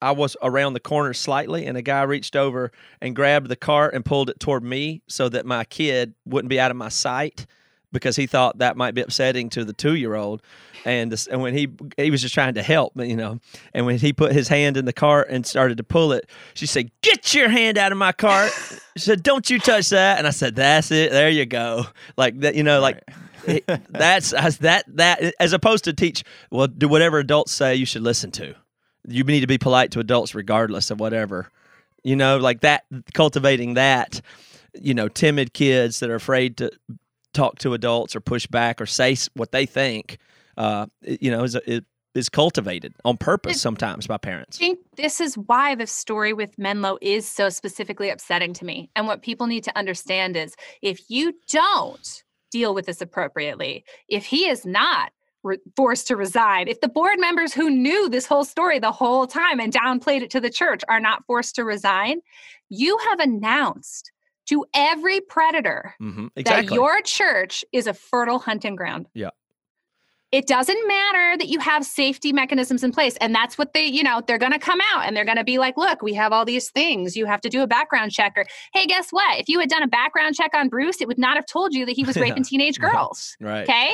I was around the corner slightly, and a guy reached over and grabbed the cart and pulled it toward me so that my kid wouldn't be out of my sight because he thought that might be upsetting to the two year old. And, this, and when he he was just trying to help, me, you know, and when he put his hand in the cart and started to pull it, she said, "Get your hand out of my cart!" She said, "Don't you touch that!" And I said, "That's it. There you go." Like that, you know, like that's as that that as opposed to teach. Well, do whatever adults say you should listen to. You need to be polite to adults regardless of whatever. You know, like that. Cultivating that you know timid kids that are afraid to talk to adults or push back or say what they think, uh, you know, is, is cultivated on purpose sometimes by parents. I think this is why the story with Menlo is so specifically upsetting to me. And what people need to understand is if you don't deal with this appropriately, if he is not re- forced to resign, if the board members who knew this whole story the whole time and downplayed it to the church are not forced to resign, you have announced to every predator mm-hmm. exactly. that your church is a fertile hunting ground. Yeah. It doesn't matter that you have safety mechanisms in place. And that's what they, you know, they're going to come out and they're going to be like, look, we have all these things. You have to do a background check. Or, hey, guess what? If you had done a background check on Bruce, it would not have told you that he was raping teenage girls. Right. Okay.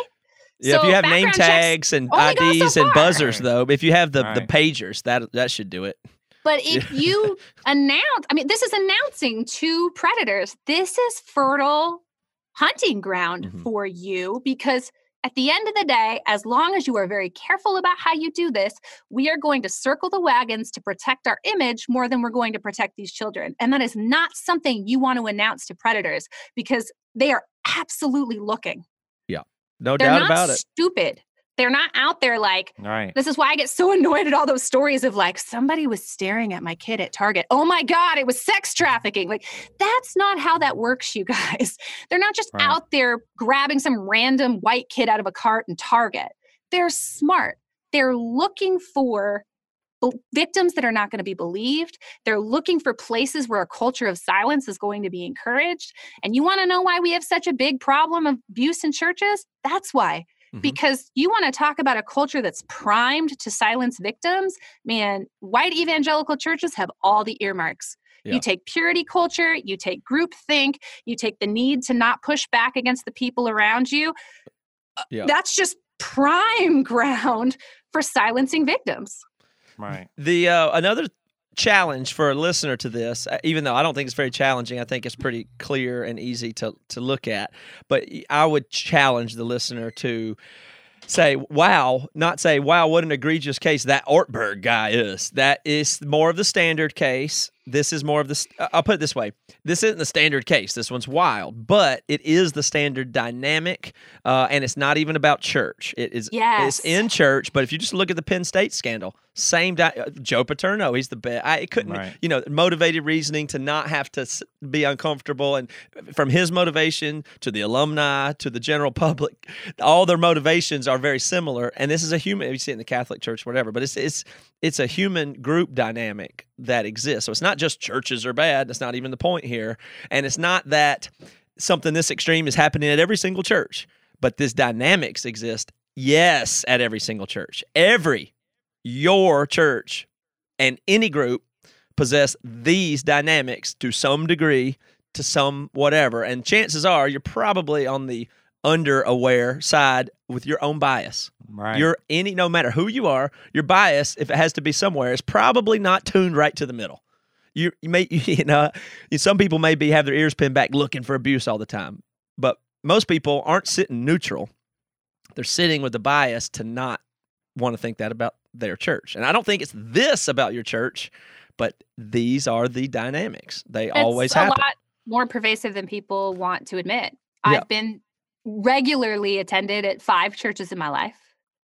Yeah, so if you have name tags and IDs so and buzzers, though, if you have the, right. the pagers, that that should do it. But if you announce, I mean, this is announcing to predators, this is fertile hunting ground mm-hmm. for you because at the end of the day, as long as you are very careful about how you do this, we are going to circle the wagons to protect our image more than we're going to protect these children. And that is not something you want to announce to predators because they are absolutely looking. Yeah. No They're doubt about it. Stupid. They're not out there like, right. this is why I get so annoyed at all those stories of like, somebody was staring at my kid at Target. Oh my God, it was sex trafficking. Like, that's not how that works, you guys. They're not just right. out there grabbing some random white kid out of a cart in Target. They're smart. They're looking for victims that are not going to be believed. They're looking for places where a culture of silence is going to be encouraged. And you want to know why we have such a big problem of abuse in churches? That's why mm-hmm. because you want to talk about a culture that's primed to silence victims. Man, white evangelical churches have all the earmarks. Yeah. You take purity culture, you take group think, you take the need to not push back against the people around you. Uh, yeah. That's just prime ground for silencing victims. Right. The uh, another challenge for a listener to this, uh, even though I don't think it's very challenging, I think it's pretty clear and easy to to look at. But I would challenge the listener to say, wow, not say, wow, what an egregious case that Ortberg guy is. That is more of the standard case. This is more of the, I'll put it this way. This isn't the standard case. This one's wild, but it is the standard dynamic. Uh, and it's not even about church. It is, yes. it's in church. But if you just look at the Penn State scandal, same, di- uh, Joe Paterno, he's the best. I couldn't, right. you know, motivated reasoning to not have to be uncomfortable. And from his motivation to the alumni to the general public, all their motivations are very similar. And this is a human, you see it in the Catholic Church, whatever, but it's, it's, it's a human group dynamic that exists. So it's not just churches are bad. That's not even the point here. And it's not that something this extreme is happening at every single church, but this dynamics exist, yes, at every single church. Every your church and any group possess these dynamics to some degree, to some whatever. And chances are you're probably on the under aware side with your own bias. Right. You're any no matter who you are, your bias, if it has to be somewhere, is probably not tuned right to the middle. you, you may you know some people may be have their ears pinned back looking for abuse all the time, but most people aren't sitting neutral. They're sitting with the bias to not want to think that about their church. And I don't think it's this about your church, but these are the dynamics. They it's always a lot more pervasive than people want to admit. I've been regularly attended at five churches in my life.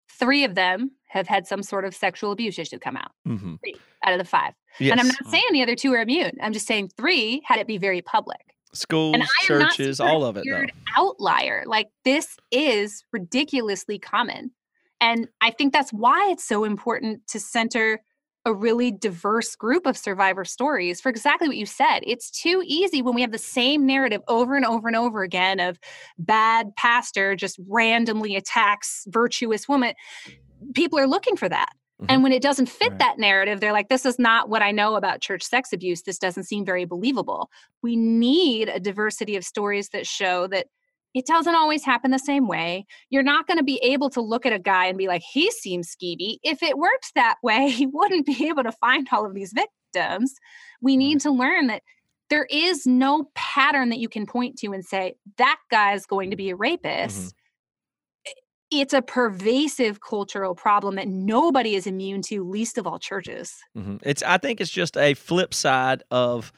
Three of them have had some sort of sexual abuse issue come out. Mhm. Three out of the five. Yes. And I'm not saying the other two are immune. I'm just saying three had it be very public. Schools, And I am not churches, all of of it though. outlier. Like this is ridiculously common. And I think that's why it's so important to center a really diverse group of survivor stories for exactly what you said. It's too easy when we have the same narrative over and over and over again of bad pastor just randomly attacks virtuous woman. People are looking for that. Mm-hmm. And when it doesn't fit Right. that narrative, they're like, this is not what I know about church sex abuse. This doesn't seem very believable. We need a diversity of stories that show that it doesn't always happen the same way. You're not going to be able to look at a guy and be like, he seems skeevy. If it worked that way, he wouldn't be able to find all of these victims. We need to learn that there is no pattern that you can point to and say, that guy is going to be a rapist. It's a pervasive cultural problem that nobody is immune to, least of all churches. hmm It's. I think it's just a flip side of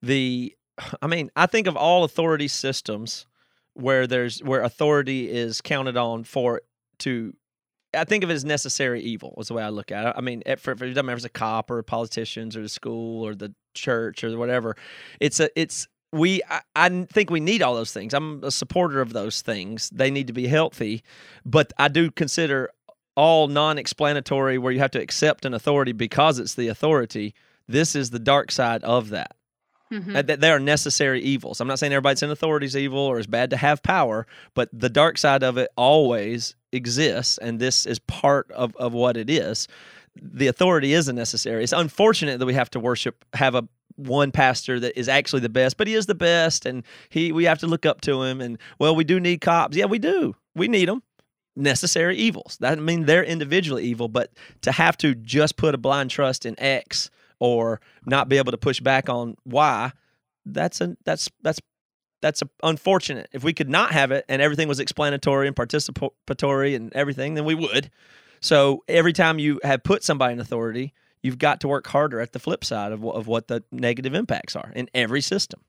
the. I mean, I think of all authority systems where there's where authority is counted on for to. I think of it as necessary evil. Is the way I look at it. I mean, if, if it doesn't matter if it's a cop or politicians or the school or the church or whatever, it's a it's we. I, I think we need all those things. I'm a supporter of those things. They need to be healthy, but I do consider all non-explanatory where you have to accept an authority because it's the authority this is the dark side of that Mhm. that, that they are necessary evils. I'm not saying everybody's in authority is evil or it's bad to have power but the dark side of it always exists and this is part of, of what it is. The authority isn't necessary. It's unfortunate that we have to worship have a one pastor that is actually the best but he is the best and he we have to look up to him and well we do need cops. Yeah we do. We need them necessary evils. That mean they're individually evil, but to have to just put a blind trust in X or not be able to push back on why, that's a that's that's that's a, unfortunate. If we could not have it and everything was explanatory and participatory and everything, then we would. So every time you have put somebody in authority, you've got to work harder at the flip side of, of what the negative impacts are in every system.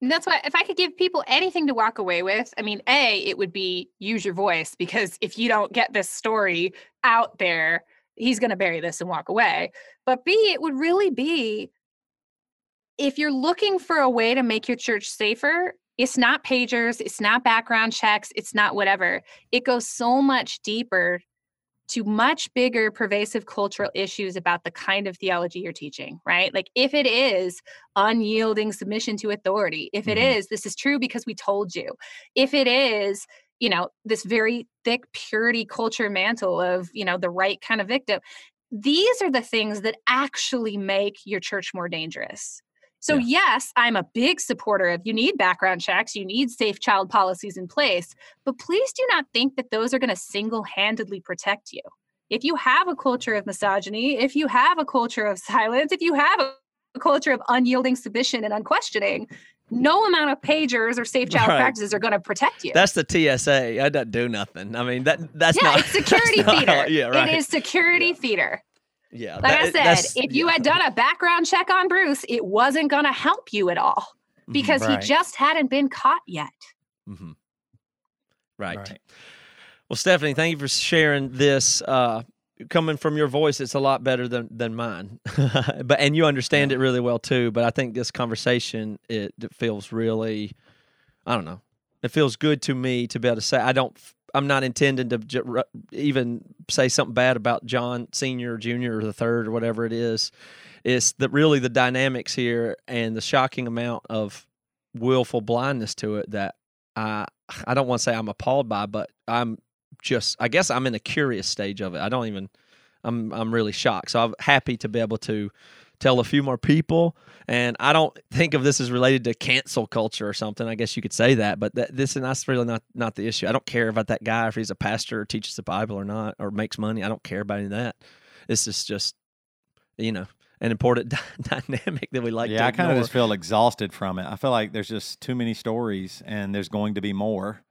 And that's why, if I could give people anything to walk away with, I mean, A, it would be use your voice because if you don't get this story out there, he's going to bury this and walk away. But B, it would really be if you're looking for a way to make your church safer, it's not pagers, it's not background checks, it's not whatever. It goes so much deeper to much bigger pervasive cultural issues about the kind of theology you're teaching, right? Like if it is unyielding submission to authority, if it Mhm. is this is true because we told you, if it is, you know, this very thick purity culture mantle of, you know, the right kind of victim, these are the things that actually make your church more dangerous. So, Yeah. yes, I'm a big supporter of you need background checks, you need safe child policies in place, but please do not think that those are going to single handedly protect you. If you have a culture of misogyny, if you have a culture of silence, if you have a a culture of unyielding submission and unquestioning, no amount of pagers or safe child Right. practices are going to protect you. That's the TSA. I don't do nothing. I mean that that's yeah, not it's security that's not- theater. yeah, right. It is security theater. Yeah, Like that- I said, if you yeah. had done a background check on Bruce, it wasn't going to help you at all Mhm, because Right. he just hadn't been caught yet. Mm-hmm. right. Right. Well, Stephanie, thank you for sharing this. Uh, coming from your voice, it's a lot better than than mine. but and you understand it really well too. But I think this conversation it, it feels really, I don't know, it feels good to me to be able to say I don't. I'm not intending to even say something bad about John Senior, Junior, or the third, or whatever it is. It's that really the dynamics here and the shocking amount of willful blindness to it that I I don't want to say I'm appalled by, but I'm just I guess I'm in a curious stage of it. I don't even I'm I'm really shocked. So I'm happy to be able to tell a few more people and I don't think of this as related to cancel culture or something. I guess you could say that, but that, this and that's really not not the issue. I don't care about that guy if he's a pastor or teaches the Bible or not or makes money. I don't care about any of that. This is just you know, an important dynamic that we like. To Yeah, I kind of just feel exhausted from it. I feel like there's just too many stories, and there's going to be more.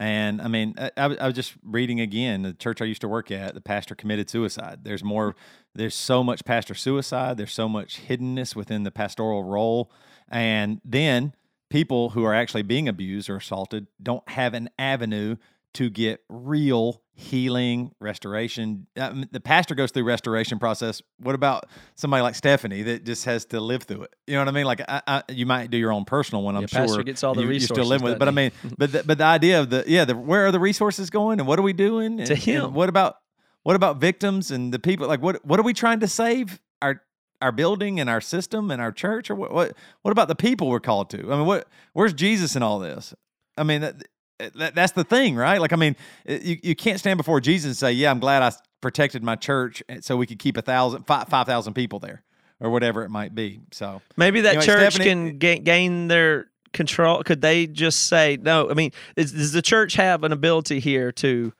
And I mean, I, I, was just reading again. The church I used to work at, the pastor committed suicide. There's more. There's so much pastor suicide. There's so much hiddenness within the pastoral role, and then people who are actually being abused or assaulted don't have an avenue to get real healing, restoration. The pastor goes through restoration process. What about somebody like Stephanie that just has to live through it? You know what I mean? Like I, I, you might do your own personal one. I'm yeah, sure pastor gets all the you, resources. You're still living with it, but I mean, but the, but the idea of the yeah, the, where are the resources going and what are we doing? And, to him. what about what about victims and the people? Like what what are we trying to save? Our our building and our system and our church, or what? What, what about the people we're called to? I mean, what? Where's Jesus in all this? I mean, that, Eh, that, that's the thing, right? Like, I mean, eh, you, you can't stand before Jesus and say, "Yeah, I'm glad I protected my church eh, so we could keep a thousand, five five thousand people there, or whatever it might be." So maybe that anyway, church Stephanie, can gain, gain their control. Could they just say no? I mean, is, does the church have an ability here to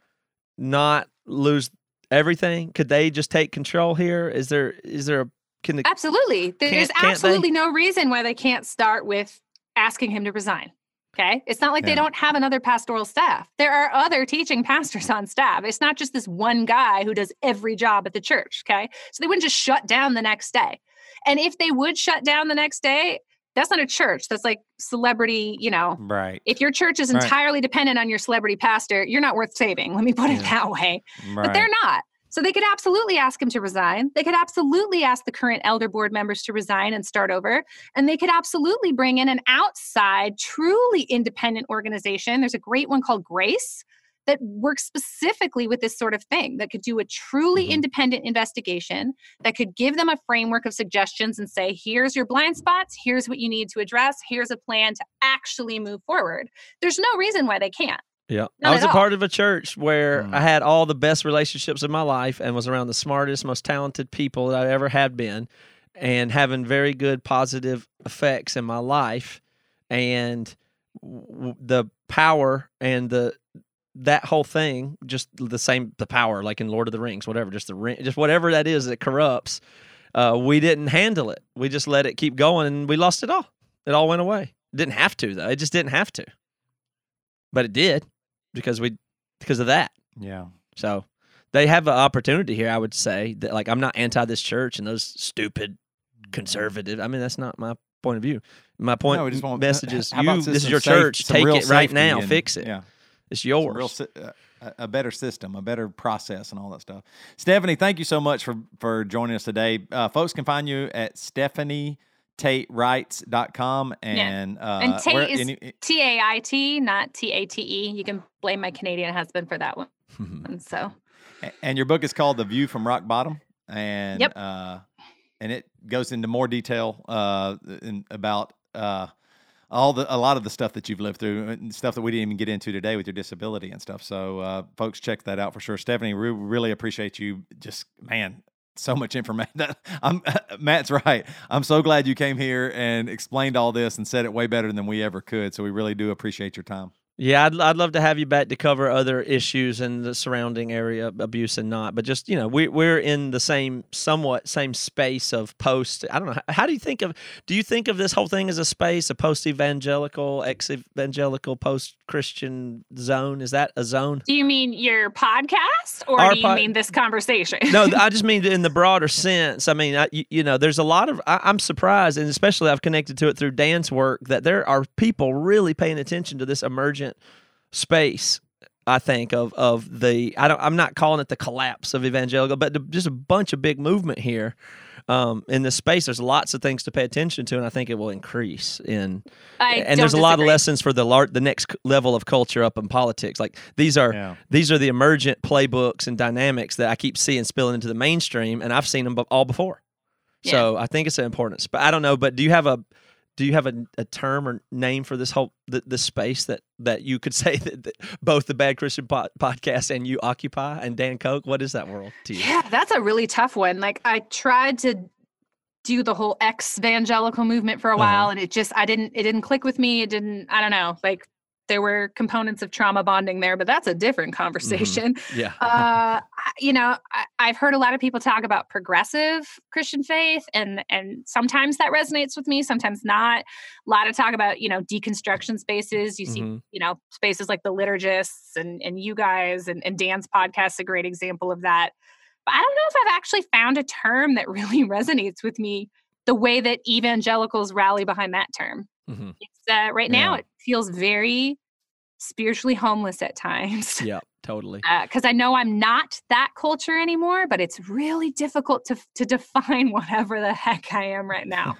not lose everything? Could they just take control here? Is there is there a can the, absolutely there's absolutely no reason why they can't start with asking him to resign Okay. It's not like yeah. they don't have another pastoral staff. There are other teaching pastors on staff. It's not just this one guy who does every job at the church. Okay. So they wouldn't just shut down the next day. And if they would shut down the next day, that's not a church. That's like celebrity, you know. Right. If your church is entirely right. dependent on your celebrity pastor, you're not worth saving. Let me put yeah. it that way. Right. But they're not. So they could absolutely ask him to resign. They could absolutely ask the current elder board members to resign and start over. And they could absolutely bring in an outside, truly independent organization. There's a great one called Grace that works specifically with this sort of thing that could do a truly mm-hmm. independent investigation that could give them a framework of suggestions and say here's your blind spots here's what you need to address here's a plan to actually move forward there's no reason why they can't yeah. Not I was a all. part of a church where mm. I had all the best relationships in my life and was around the smartest, most talented people that I ever had been and having very good positive effects in my life. And w- the power and the that whole thing just the same the power like in Lord of the Rings whatever just the ring just whatever that is that corrupts uh, we didn't handle it. We just let it keep going and we lost it all. It all went away. Didn't have to though. It just didn't have to. But it did because we because of that. Yeah. So they have an opportunity here. I would say that like I'm not anti this church and those stupid conservative. I mean that's not my point of view. My point no, just message is you. This is your church. Take it right now. Fix it. Yeah. It's yours. Real, uh, a better system, a better process, and all that stuff. Stephanie, thank you so much for for joining us today. Uh, folks can find you at Stephanie TaitWrites.com and yeah. uh, and Tait where, is T A I T, not T A T E. You can blame my Canadian husband for that one. and so, and your book is called The View from Rock Bottom, and yep. uh, and it goes into more detail uh, in, about uh, all the a lot of the stuff that you've lived through and stuff that we didn't even get into today with your disability and stuff. So, uh, folks, check that out for sure. Stephanie, we really appreciate you. Just man, so much information. I'm, Matt's right. I'm so glad you came here and explained all this and said it way better than we ever could. So we really do appreciate your time. Yeah, I'd, I'd love to have you back to cover other issues in the surrounding area, abuse and not. But just you know, we we're in the same, somewhat same space of post. I don't know. How, how do you think of? Do you think of this whole thing as a space, a post evangelical, ex evangelical, post Christian zone? Is that a zone? Do you mean your podcast, or Our do you mean this conversation? no, I just mean in the broader sense. I mean, I, you, you, know, there's a lot of. I, I'm surprised, and especially I've connected to it through Dan's work that there are people really paying attention to this emergent space I think of of the I don't I'm not calling it the collapse of evangelical, but the, just a bunch of big movement here um, in this space. There's lots of things to pay attention to, and I think it will increase in. I and there's a lot of lessons for the lar- the next level of culture up in politics. Like these are yeah. these are the emergent playbooks and dynamics that I keep seeing spilling into the mainstream, and I've seen them all before. Yeah. So I think it's an important. But I don't know. But do you have a do you have a, a term or name for this whole the, the space that that you could say that, that both the Bad Christian po- podcast and you occupy and Dan Koch? What is that world to you? Yeah, that's a really tough one. Like I tried to do the whole ex evangelical movement for a uh-huh. while, uh-huh. and it just I didn't it didn't click with me. It didn't I don't know like there were components of trauma bonding there, but that's a different Mm-hmm. conversation. Yeah. uh, you know, I, I've heard a lot of people talk about progressive Christian faith, and and sometimes that resonates with me, sometimes not. A lot of talk about you know deconstruction spaces. You see, Mhm. you know, spaces like the liturgists and and you guys and, and Dan's podcast, is a great example of that. But I don't know if I've actually found a term that really resonates with me the way that evangelicals rally behind that term. Mhm. It's uh, right now Yeah. it feels very spiritually homeless at times Yeah. Totally. because I know I'm not that culture anymore, but it's really difficult to to define whatever the heck I am right now.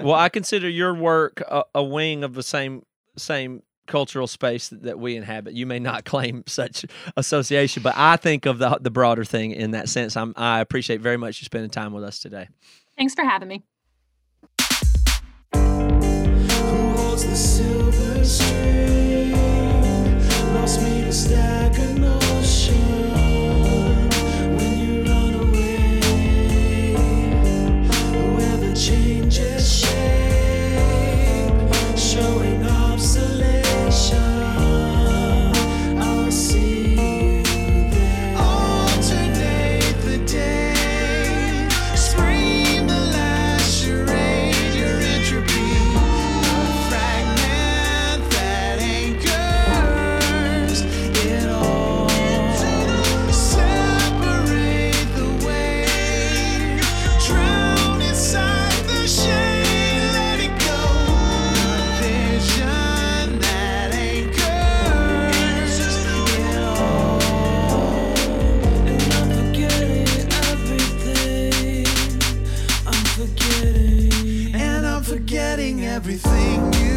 well, I consider your work a, a wing of the same same cultural space that, that we inhabit. You may not claim such association, but I think of the the broader thing in that sense. I'm I appreciate very much you spending time with us today. Thanks for having me. Silver string? Lost me to ocean. Everything you